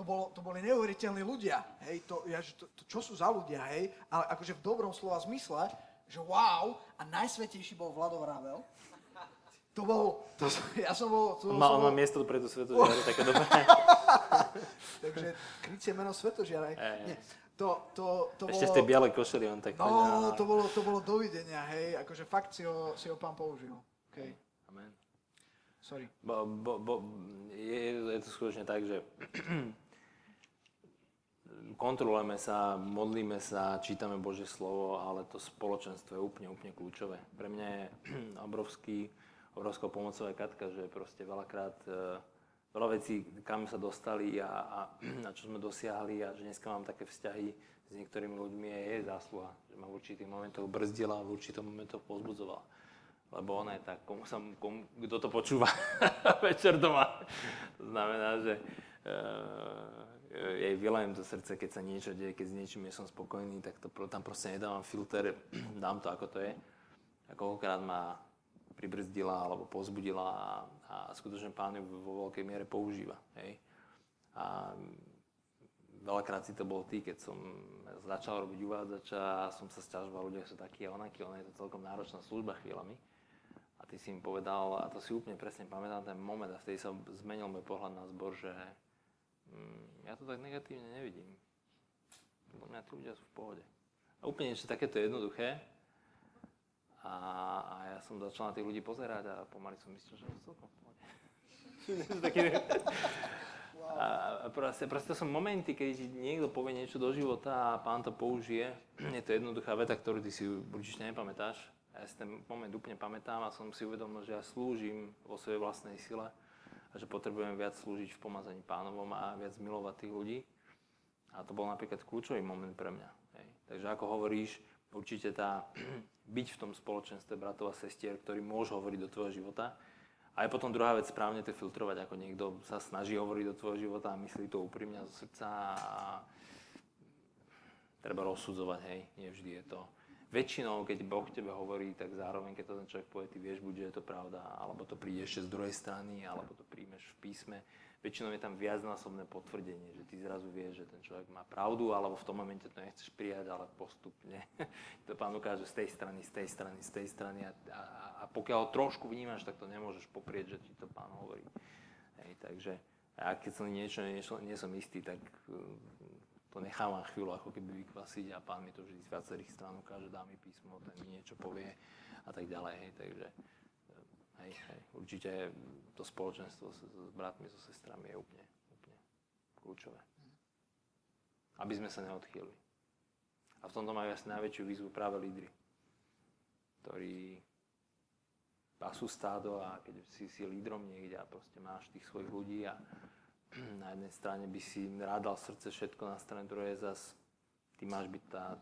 to bolo, to boli neuveriteľní ľudia, hej, to, ja, to, to, čo sú za ľudia, hej, ale akože v dobrom slova zmysle, že wow, a najsvetejší bol Vlado Vravel. To bol, to, ja som bol... To, On má, som on má bol miesto preto svetožiare, také dobré. takže krycie meno Svetožiara. Hej. Nie, to, to, to Ešte bolo... z tej bielej košely on tak No, to bolo, to bolo dovidenia, hej, akože fakt si ho, si ho pán použil. Okay. Amen. Sorry. Bo, bo, bo, je, je to skutočne tak, že kontrolujeme sa, modlíme sa, čítame Božie slovo, ale to spoločenstvo je úplne, úplne kľúčové. Pre mňa je obrovský, obrovskou pomocou aj Katka, že proste veľakrát e, veľa vecí, kam sa dostali a, a, a čo sme dosiahli a že dneska mám také vzťahy s niektorými ľuďmi je jej zásluha, že ma v určitých momentoch brzdila a v určitých momentoch pozbudzovala. Lebo ona je tak, komu sa, komu, kto to počúva večer doma. To znamená, že uh, jej vylajem to srdce, keď sa niečo deje, keď s niečím nie som spokojný, tak to, tam proste nedávam filter, dám to ako to je. A koľkokrát ma pribrzdila alebo pozbudila a, a skutočne pán ju vo veľkej miere používa. Hej. A veľakrát si to bol ty, keď som začal robiť uvádzača som sa sťažoval, ľudia sú takí a onakí, ona je to celkom náročná služba chvíľami. A ty si mi povedal, a to si úplne presne pamätám ten moment a vtedy sa zmenil môj pohľad na zbor, že ja to tak negatívne nevidím. Podľa mňa tí ľudia sú v pohode. A úplne niečo takéto jednoduché. A, a ja som začal na tých ľudí pozerať a pomaly som myslel, že sú celkom v pohode. Taký, a proste, proste som momenty, keď ti niekto povie niečo do života a pán to použije. Je to jednoduchá veta, ktorú ty si určite nepamätáš. Ja si ten moment úplne pamätám a som si uvedomil, že ja slúžim vo svojej vlastnej sile a že potrebujem viac slúžiť v pomazaní pánovom a viac milovať tých ľudí. A to bol napríklad kľúčový moment pre mňa. Hej. Takže ako hovoríš, určite tá byť v tom spoločenstve bratov a sestier, ktorí môžu hovoriť do tvojho života, a je potom druhá vec, správne to filtrovať, ako niekto sa snaží hovoriť do tvojho života a myslí to úprimne zo srdca a treba rozsudzovať, hej, nie vždy je to. Väčšinou, keď Boh tebe hovorí, tak zároveň, keď to ten človek povie, ty vieš buď, že je to pravda, alebo to príde ešte z druhej strany, alebo to príjmeš v písme. Väčšinou je tam viacnásobné potvrdenie, že ty zrazu vieš, že ten človek má pravdu, alebo v tom momente to nechceš prijať, ale postupne. to pán ukáže z tej strany, z tej strany, z tej strany a, a, a pokiaľ ho trošku vnímaš, tak to nemôžeš poprieť, že ti to pán hovorí. Hej, takže a keď som niečo, niečo, nie som istý, tak to nechávam chvíľu ako keby vykvasiť a pán mi to vždy z viacerých strán ukáže, dá mi písmo, ten mi niečo povie a tak ďalej. Hej, takže hej, hej, určite to spoločenstvo s, s bratmi, so sestrami je úplne, úplne kľúčové. Aby sme sa neodchýlili. A v tomto majú asi najväčšiu výzvu práve lídry, ktorí pasú stádo a keď si, si lídrom niekde a proste máš tých svojich ľudí a na jednej strane by si rád srdce všetko, na strane druhej zas ty máš byť tá,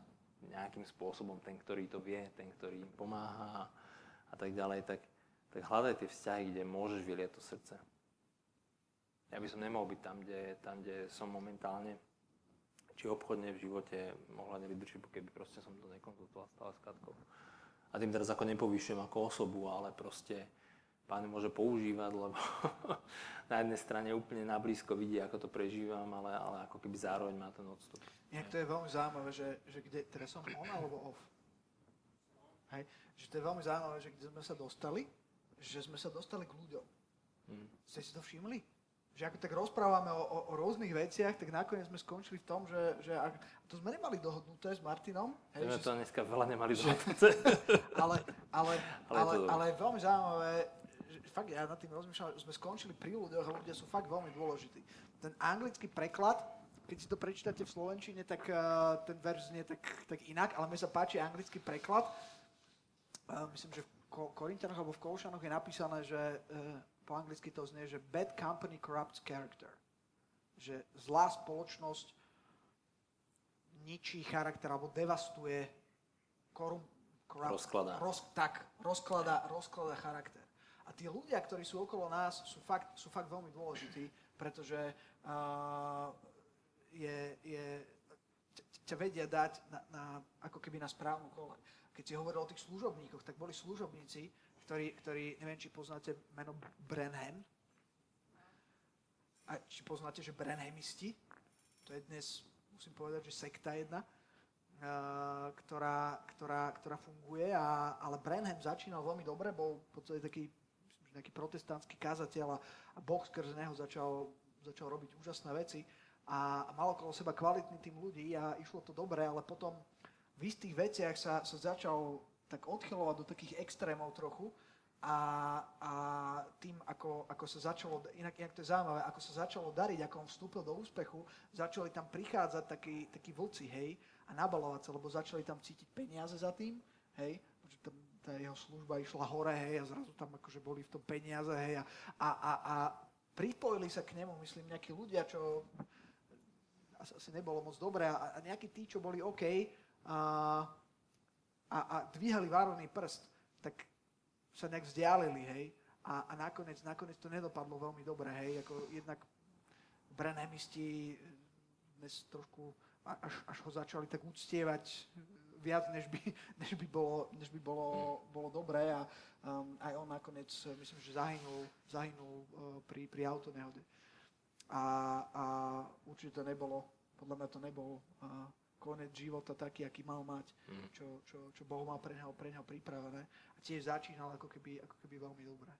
nejakým spôsobom ten, ktorý to vie, ten, ktorý im pomáha a tak ďalej, tak, tak hľadaj tie vzťahy, kde môžeš vyliať to srdce. Ja by som nemohol byť tam, kde, tam, kde som momentálne, či obchodne v živote, ohľadne leadershipu, keby proste som to nekonzultoval stále s Katkou. A tým teraz ako nepovýšujem ako osobu, ale proste pán môže používať, lebo na jednej strane úplne nablízko vidí, ako to prežívam, ale, ale ako keby zároveň má ten odstup. Inak to je veľmi zaujímavé, že, že kde, teraz som on alebo off? Hej, že to je veľmi zaujímavé, že kde sme sa dostali, že sme sa dostali k ľuďom. Hmm. Ste si to všimli? Že ako tak rozprávame o, o, o rôznych veciach, tak nakoniec sme skončili v tom, že, že ak, to sme nemali dohodnuté s Martinom. Hej, Hej, že to dneska veľa nemali dohodnuté. ale, ale, Ale ale, ale je veľmi zaujímavé, fakt ja nad tým rozmýšľam, sme skončili pri ľuďoch a ľudia sú fakt veľmi dôležití. Ten anglický preklad, keď si to prečítate v slovenčine, tak uh, ten verš znie tak, tak inak, ale mne sa páči anglický preklad. Uh, myslím, že v Ko- Korintianoch alebo v Kološanoch je napísané, že uh, po anglicky to znie, že bad company corrupts character. Že zlá spoločnosť ničí charakter alebo devastuje korum, corrupt, Rozkladá. Roz, tak, rozkladá, rozkladá charakter. Tí ľudia, ktorí sú okolo nás, sú fakt, sú fakt veľmi dôležití, pretože uh, je, je, ťa, vedia dať na, na, ako keby na správnu kole. Keď si hovoril o tých služobníkoch, tak boli služobníci, ktorí, ktorí neviem, či poznáte meno Brenham. A či poznáte, že Brenhamisti? to je dnes, musím povedať, že sekta jedna, uh, ktorá, ktorá, ktorá funguje, a, ale Branham začínal veľmi dobre, bol v podstate taký, nejaký protestantský kazateľ a, Boh skrze neho začal, začal robiť úžasné veci. A, mal okolo seba kvalitný tým ľudí a išlo to dobre, ale potom v istých veciach sa, sa začal tak odchylovať do takých extrémov trochu a, a tým, ako, ako sa začalo, inak, inak to je zaujímavé, ako sa začalo dariť, ako on vstúpil do úspechu, začali tam prichádzať takí, takí vlci, hej, a nabalovať sa, lebo začali tam cítiť peniaze za tým, hej, tam tá jeho služba išla hore, hej, a zrazu tam akože boli v tom peniaze, hej, a, a, a, a pripojili sa k nemu, myslím, nejakí ľudia, čo asi nebolo moc dobré, a, a nejakí tí, čo boli OK, a, a, a dvíhali várovný prst, tak sa nejak vzdialili, hej. A, a nakoniec, nakoniec to nedopadlo veľmi dobre, hej. Ako jednak brenemisti dnes trošku, až, až ho začali tak uctievať viac, než by, než by, bolo, než by bolo, bolo dobré a um, aj on nakoniec, myslím, že zahynul, zahynul uh, pri, pri autonehode. A, a určite to nebolo, podľa mňa to nebol uh, konec života taký, aký mal mať, mm. čo, čo, čo Boh mal pre neho, pre neho pripravené. A tiež začínal ako keby, ako keby veľmi dobre.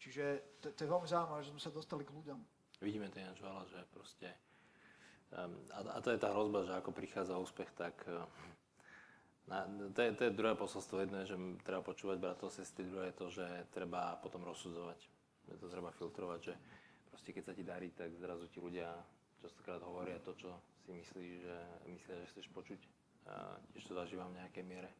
Čiže to, to je veľmi zaujímavé, že sme sa dostali k ľuďom. Vidíme to ináč veľa, že proste... Um, a, a to je tá hrozba, že ako prichádza úspech, tak... Uh, na, to, je, to je druhé posolstvo. Jedno je, že treba počúvať bratov, sestry, druhé je to, že treba potom rozsudzovať. Že to treba filtrovať, že proste keď sa ti darí, tak zrazu ti ľudia častokrát hovoria to, čo si myslíš, že, myslia, že chceš počuť. A tiež to zažívam v nejakej miere.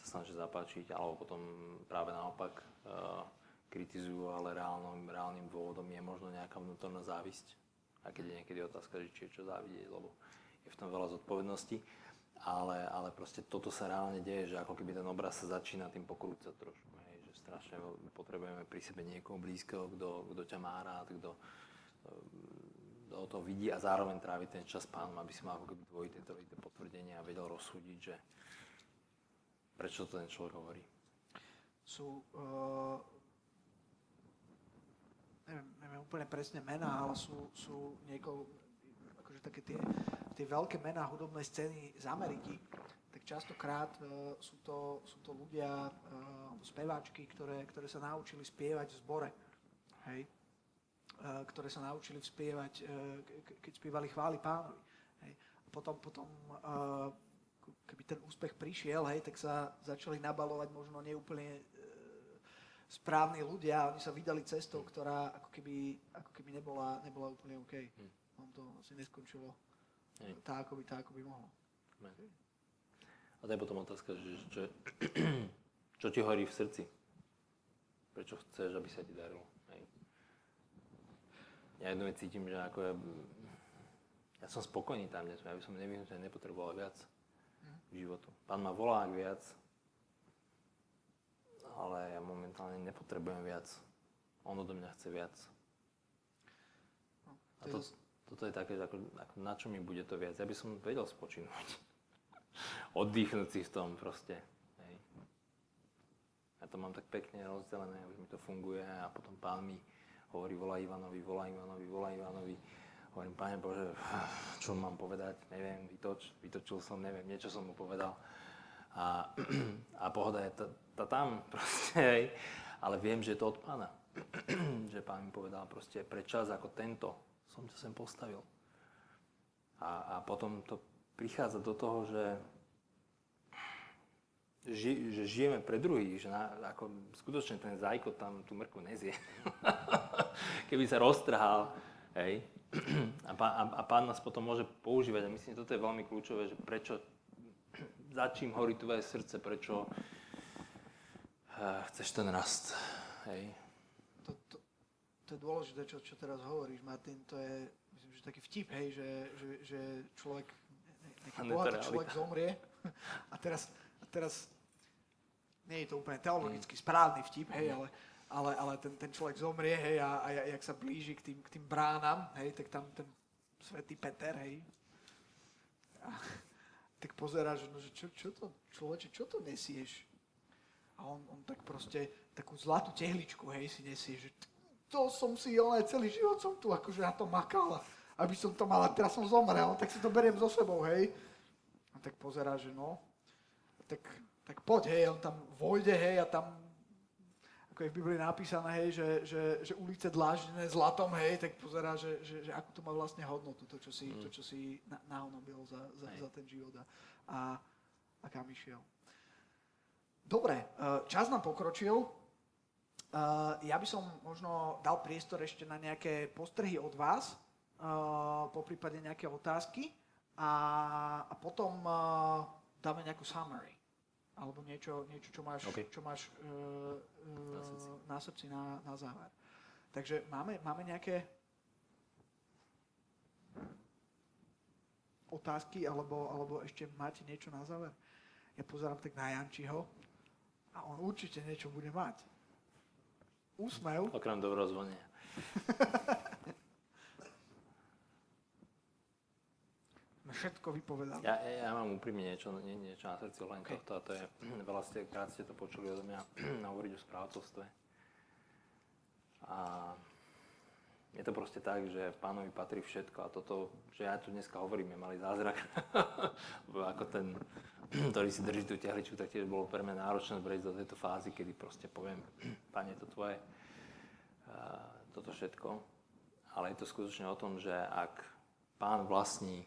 Sa snaží zapáčiť, alebo potom práve naopak uh, kritizujú, ale reálnym, reálnym dôvodom je možno nejaká vnútorná závisť. A keď je niekedy otázka, že či je čo závidieť, lebo je v tom veľa zodpovednosti. Ale, ale proste toto sa reálne deje, že ako keby ten obraz sa začína tým pokrúcať trošku. Hej, že strašne potrebujeme pri sebe niekoho blízkeho, kto, kto ťa má rád, kto, o to vidí a zároveň trávi ten čas pánom, aby si mal ako keby dvojité, trojité potvrdenie a vedel rozsúdiť, že prečo to ten človek hovorí. Sú, uh, neviem, neviem úplne presne mená, ale sú, sú niekoho, akože také tie, tie veľké mená hudobnej scény z Ameriky, tak častokrát uh, sú, to, sú to ľudia, uh, speváčky, ktoré, ktoré sa naučili spievať v zbore. Hej Eh, ktoré sa naučili spievať, eh, keď spievali chvály pánovi. Hej. A potom, potom eh, keby ten úspech prišiel, hej, tak sa začali nabalovať možno neúplne správni ľudia a oni sa vydali cestou, ktorá ako keby, ako keby nebola, nebola úplne OK. Hm. On to asi neskončilo Hej. tak, ako by, tak, ako by mohlo. A to je potom otázka, že, že čo ti horí v srdci? Prečo chceš, aby sa ti darilo? ja jednu vec cítim, že ako ja, ja som spokojný tam, kde som, ja by som nevyhnutne nepotreboval viac v životu. Pán ma volá viac, ale ja momentálne nepotrebujem viac. On odo mňa chce viac. No, A to, toto je také, ako, ako na čo mi bude to viac. Ja by som vedel spočinúť. Oddychnúť si v tom proste. Hej. Ja to mám tak pekne rozdelené, už mi to funguje a potom pán mi hovorí, volá Ivanovi, volá Ivanovi, volá Ivanovi. Hovorím, Pane Bože, čo mám povedať, neviem, vytoč, vytočil som, neviem, niečo som mu povedal. A, a pohoda je tá, tam proste, hej. ale viem, že je to od pána. že pán mi povedal proste, pre čas ako tento som ťa sem postavil. A, a potom to prichádza do toho, že ži, že žijeme pre druhých, že na, ako skutočne ten zajko tam tú mrku nezie. Keby sa roztrhal, hej. A pán, a, a pán nás potom môže používať. A myslím, že toto je veľmi kľúčové, že prečo, za čím horí tvoje srdce, prečo uh, chceš ten rast, hej. To, to, to je dôležité, čo, čo teraz hovoríš, Martin, to je, myslím, že taký vtip, hej, že, že, že človek, nejaký bohatý človek zomrie. A teraz, a teraz nie je to úplne teologicky správny vtip, hej, ale, ale, ale ten, ten človek zomrie, hej, a, a jak sa blíži k tým, k tým bránam, hej, tak tam ten svätý Peter, hej, a, tak pozerá, že, no, že čo, čo to, človeče, čo to nesieš? A on, on tak proste, takú zlatú tehličku, hej, si nesie, že to som si, ale celý život som tu akože na to makal. aby som to mal a teraz som zomrel, tak si to beriem so sebou, hej. A tak pozerá, že no, tak, tak poď, hej, on tam vojde, hej, a tam ako je v Biblii napísané, hej, že, že, že ulice dláždené zlatom, hej, tak pozerá, že, že, že ako to má vlastne hodnotu, to, čo si, mm. to, čo si na, nahonobil za, za, za ten život a, a, a kam išiel. Dobre, eh, čas nám pokročil. Eh, ja by som možno dal priestor ešte na nejaké postrehy od vás, eh, po prípade nejaké otázky a, a potom dáme nejakú summary alebo niečo, niečo čo máš, okay. čo máš uh, uh, na srdci na, na záver. Takže máme, máme nejaké otázky, alebo, alebo ešte máte niečo na záver? Ja pozerám tak na Jančiho a on určite niečo bude mať. Úsmev. Okrem dobrozvonia. všetko vypovedal. Ja, ja, mám úprimne niečo, nie, niečo na srdci len okay. tohto a to je, veľa ste, krát ste to počuli odo mňa hovoriť o správcovstve. A je to proste tak, že pánovi patrí všetko a toto, že ja tu dneska hovorím, je malý zázrak. ako ten, ktorý si drží tú tehličku, tak tiež bolo pre mňa náročné prejsť do tejto fázy, kedy proste poviem, pane, to tvoje, toto všetko. Ale je to skutočne o tom, že ak pán vlastní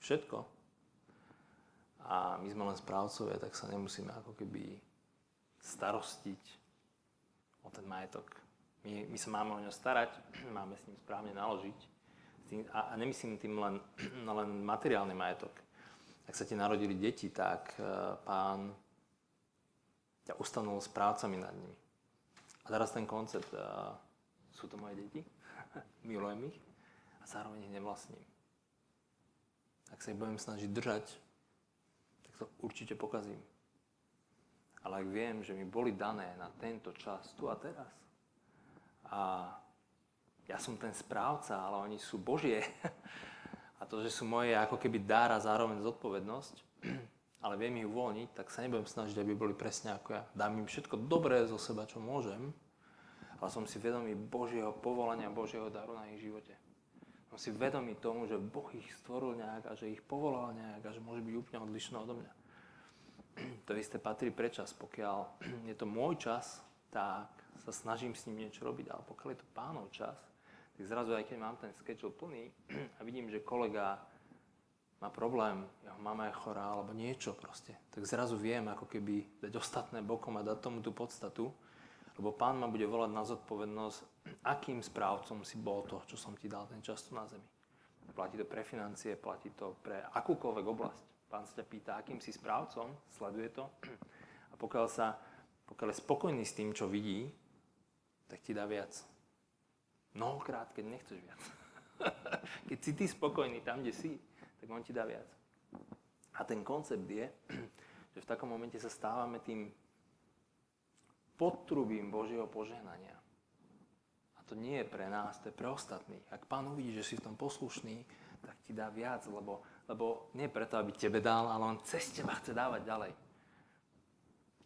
všetko a my sme len správcovia, tak sa nemusíme ako keby starostiť o ten majetok. My, my sa máme o ňo starať, máme s ním správne naložiť a, a nemyslím tým len, len materiálny majetok. Ak sa ti narodili deti, tak uh, pán ťa ustanul správcami nad nimi. A teraz ten koncept, uh, sú to moje deti, milujem ich a zároveň ich nevlastním ak sa ich budem snažiť držať, tak to určite pokazím. Ale ak viem, že mi boli dané na tento čas, tu a teraz, a ja som ten správca, ale oni sú Božie, a to, že sú moje ako keby dára zároveň zodpovednosť, ale viem ich uvoľniť, tak sa nebudem snažiť, aby boli presne ako ja. Dám im všetko dobré zo seba, čo môžem, ale som si vedomý Božieho povolania, Božieho daru na ich živote. Som si vedomý tomu, že Boh ich stvoril nejak a že ich povolal nejak a že môže byť úplne odlišné odo mňa. To isté patrí prečas. Pokiaľ je to môj čas, tak sa snažím s ním niečo robiť, ale pokiaľ je to pánov čas, tak zrazu aj keď mám ten schedule plný a vidím, že kolega má problém, jeho mama je chorá alebo niečo proste, tak zrazu viem ako keby dať ostatné bokom a dať tomu tú podstatu lebo pán ma bude volať na zodpovednosť, akým správcom si bol to, čo som ti dal ten čas tu na zemi. Platí to pre financie, platí to pre akúkoľvek oblasť. Pán sa ťa pýta, akým si správcom, sleduje to. A pokiaľ, sa, pokiaľ je spokojný s tým, čo vidí, tak ti dá viac. Mnohokrát, keď nechceš viac. keď si ty spokojný tam, kde si, tak on ti dá viac. A ten koncept je, že v takom momente sa stávame tým podtrubím Božieho požehnania. A to nie je pre nás, to je pre ostatných. Ak Pán uvidí, že si v tom poslušný, tak ti dá viac, lebo, lebo nie preto, aby tebe dal, ale on cez teba chce dávať ďalej.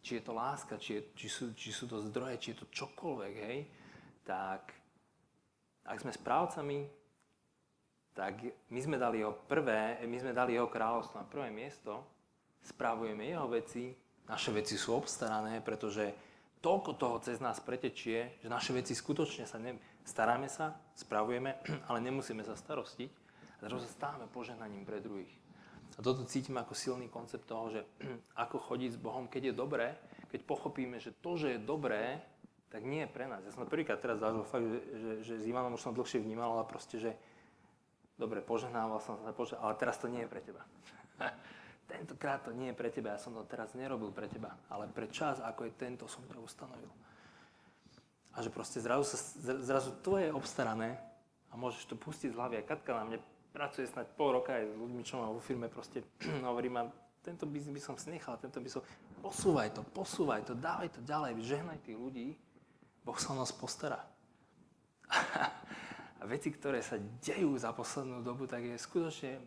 Či je to láska, či, je, či, sú, či sú to zdroje, či je to čokoľvek, hej, tak ak sme správcami, tak my sme dali jeho prvé, my sme dali jeho kráľovstvo na prvé miesto, správujeme jeho veci, naše veci sú obstarané, pretože toľko toho cez nás pretečie, že naše veci skutočne sa ne... staráme sa, spravujeme, ale nemusíme sa starostiť a zrazu sa stávame požehnaním pre druhých. A toto cítim ako silný koncept toho, že ako chodiť s Bohom, keď je dobré, keď pochopíme, že to, že je dobré, tak nie je pre nás. Ja som to prvýkrát teraz zažil fakt, že, že, že s Ivanom už som dlhšie vnímal, ale proste, že dobre, požehnával som sa, ale teraz to nie je pre teba. tentokrát to nie je pre teba, ja som to teraz nerobil pre teba, ale pre čas, ako je tento, som ťa ustanovil. A že proste zrazu, sa, zrazu to je obstarané a môžeš to pustiť z hlavy. A Katka na mne pracuje snať pol roka aj s ľuďmi, čo má vo firme, proste hovorí ma, tento biznis by som si tento by som... Posúvaj to, posúvaj to, dávaj to ďalej, žehnaj tých ľudí, Boh sa o nás postará. A veci, ktoré sa dejú za poslednú dobu, tak je skutočne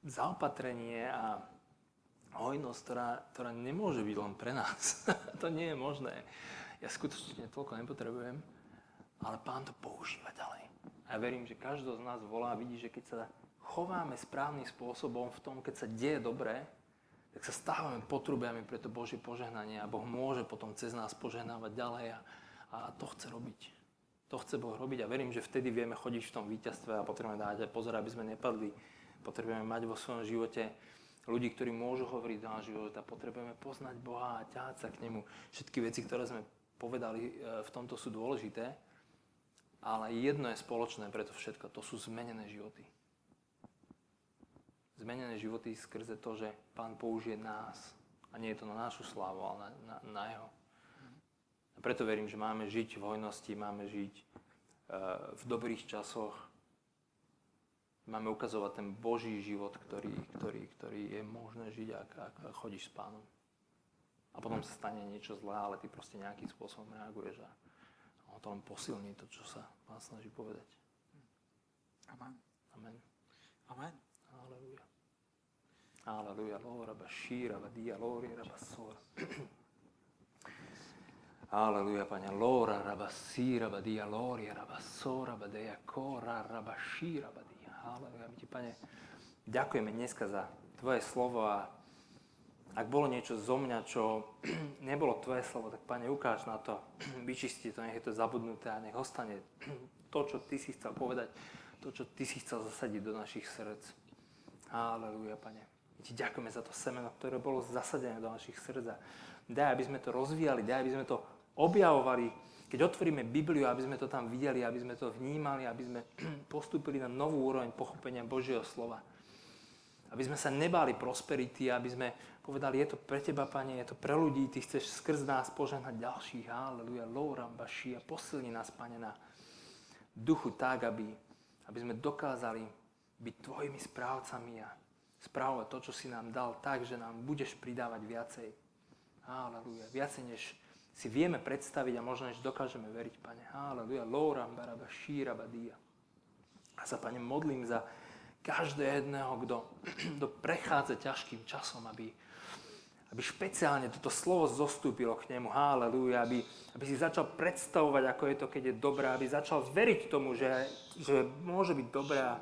zaopatrenie a hojnosť, ktorá, ktorá nemôže byť len pre nás. to nie je možné. Ja skutočne toľko nepotrebujem, ale pán to používa ďalej. A ja verím, že každý z nás volá a vidí, že keď sa chováme správnym spôsobom v tom, keď sa deje dobré, tak sa stávame potrubiami pre to Božie požehnanie a Boh môže potom cez nás požehnávať ďalej a, a to chce robiť. To chce Boh robiť a verím, že vtedy vieme chodiť v tom víťazstve a potrebujeme dať aj pozor, aby sme nepadli. Potrebujeme mať vo svojom živote ľudí, ktorí môžu hovoriť náš život a potrebujeme poznať Boha a ťahať sa k Nemu. Všetky veci, ktoré sme povedali e, v tomto sú dôležité, ale jedno je spoločné pre to všetko, to sú zmenené životy zmenené životy skrze to, že Pán použije nás. A nie je to na našu slávu, ale na, na, na Jeho. A preto verím, že máme žiť v hojnosti, máme žiť uh, v dobrých časoch. Máme ukazovať ten Boží život, ktorý, ktorý, ktorý je možné žiť, ak, ak chodíš s Pánom. A potom sa stane niečo zlé, ale ty proste nejakým spôsobom reaguješ a ono to len posilní to, čo sa Pán snaží povedať. Amen. Amen. Amen. Aleluja. Aleluja, lora, bašíra, vadia, lori, rabassora. Aleluja, Pane, lora, rabasíra, vadia, lori, rabassora, vadeja, kora, rabašíra, vadia. Aleluja, my ti, Pane, ďakujeme dneska za Tvoje slovo a ak bolo niečo zo mňa, čo nebolo Tvoje slovo, tak Pane, ukáž na to, vyčisti to, nech je to zabudnuté a nech ostane to, čo Ty si chcel povedať, to, čo Ty si chcel zasadiť do našich srdc. Aleluja, Pane. Ti ďakujeme za to semeno, ktoré bolo zasadené do našich srdca. Daj, aby sme to rozvíjali, daj, aby sme to objavovali, keď otvoríme Bibliu, aby sme to tam videli, aby sme to vnímali, aby sme postúpili na novú úroveň pochopenia Božieho slova. Aby sme sa nebáli prosperity, aby sme povedali, je to pre teba, Pane, je to pre ľudí, ty chceš skrz nás požehnať ďalších. Halleluja, Lóram, Baši a posilni nás, Pane, na duchu tak, aby, aby sme dokázali byť tvojimi správcami a správovať to, čo si nám dal tak, že nám budeš pridávať viacej. Halleluja. Viacej, než si vieme predstaviť a možno než dokážeme veriť, Pane. Halleluja. Lóram, baraba, šíra, badia. A sa, Pane, modlím za každého jedného, kto, kto prechádza ťažkým časom, aby, aby špeciálne toto slovo zostúpilo k nemu. Halleluja. Aby, aby si začal predstavovať, ako je to, keď je dobré. Aby začal veriť tomu, že, že môže byť dobré. A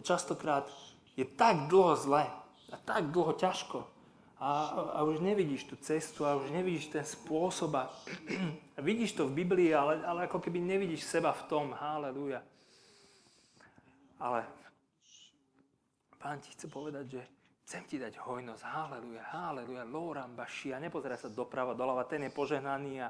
častokrát je tak dlho zle a tak dlho ťažko a, a už nevidíš tú cestu a už nevidíš ten spôsob a, a vidíš to v Biblii, ale, ale ako keby nevidíš seba v tom. Halleluja. Ale Pán ti chce povedať, že chcem ti dať hojnosť. Halleluja, halleluja, lóram baši. A nepozeraj sa doprava, doľava, ten je požehnaný a,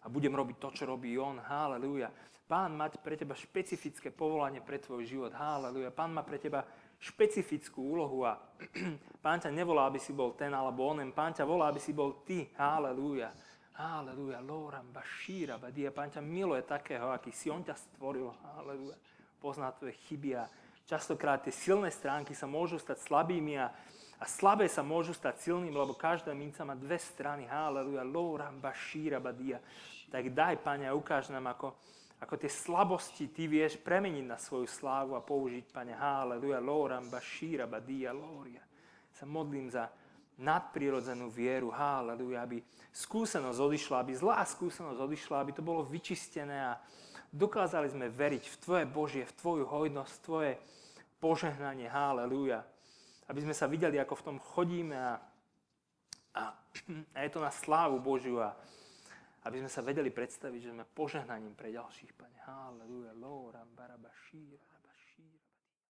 a budem robiť to, čo robí on. Halleluja. Pán má pre teba špecifické povolanie pre tvoj život. Halleluja. Pán má pre teba špecifickú úlohu a pán ťa nevolá, aby si bol ten alebo onen, pán ťa volá, aby si bol ty. Halelúja. Halelúja. Lóram, bašíra. Pán ťa miluje takého, aký si on ťa stvoril. Halelúja. Pozná tvoje chyby a častokrát tie silné stránky sa môžu stať slabými a, a slabé sa môžu stať silným, lebo každá minca má dve strany. Halelúja. Lóram, bašíra, badia. Tak daj, Pane, a ukáž nám, ako, ako tie slabosti ty vieš premeniť na svoju slávu a použiť, Pane, Haleluja, Lóram, Bašíra, Badia. Sa modlím za nadprirodzenú vieru, Haleluja, aby skúsenosť odišla, aby zlá skúsenosť odišla, aby to bolo vyčistené a dokázali sme veriť v Tvoje Božie, v Tvoju hojnosť, v Tvoje požehnanie, Haleluja. Aby sme sa videli, ako v tom chodíme a, a, a je to na slávu Božiu a, aby sme sa vedeli predstaviť, že sme požehnaním pre ďalších, Pane. Halleluja, Lóram, Barabashíra.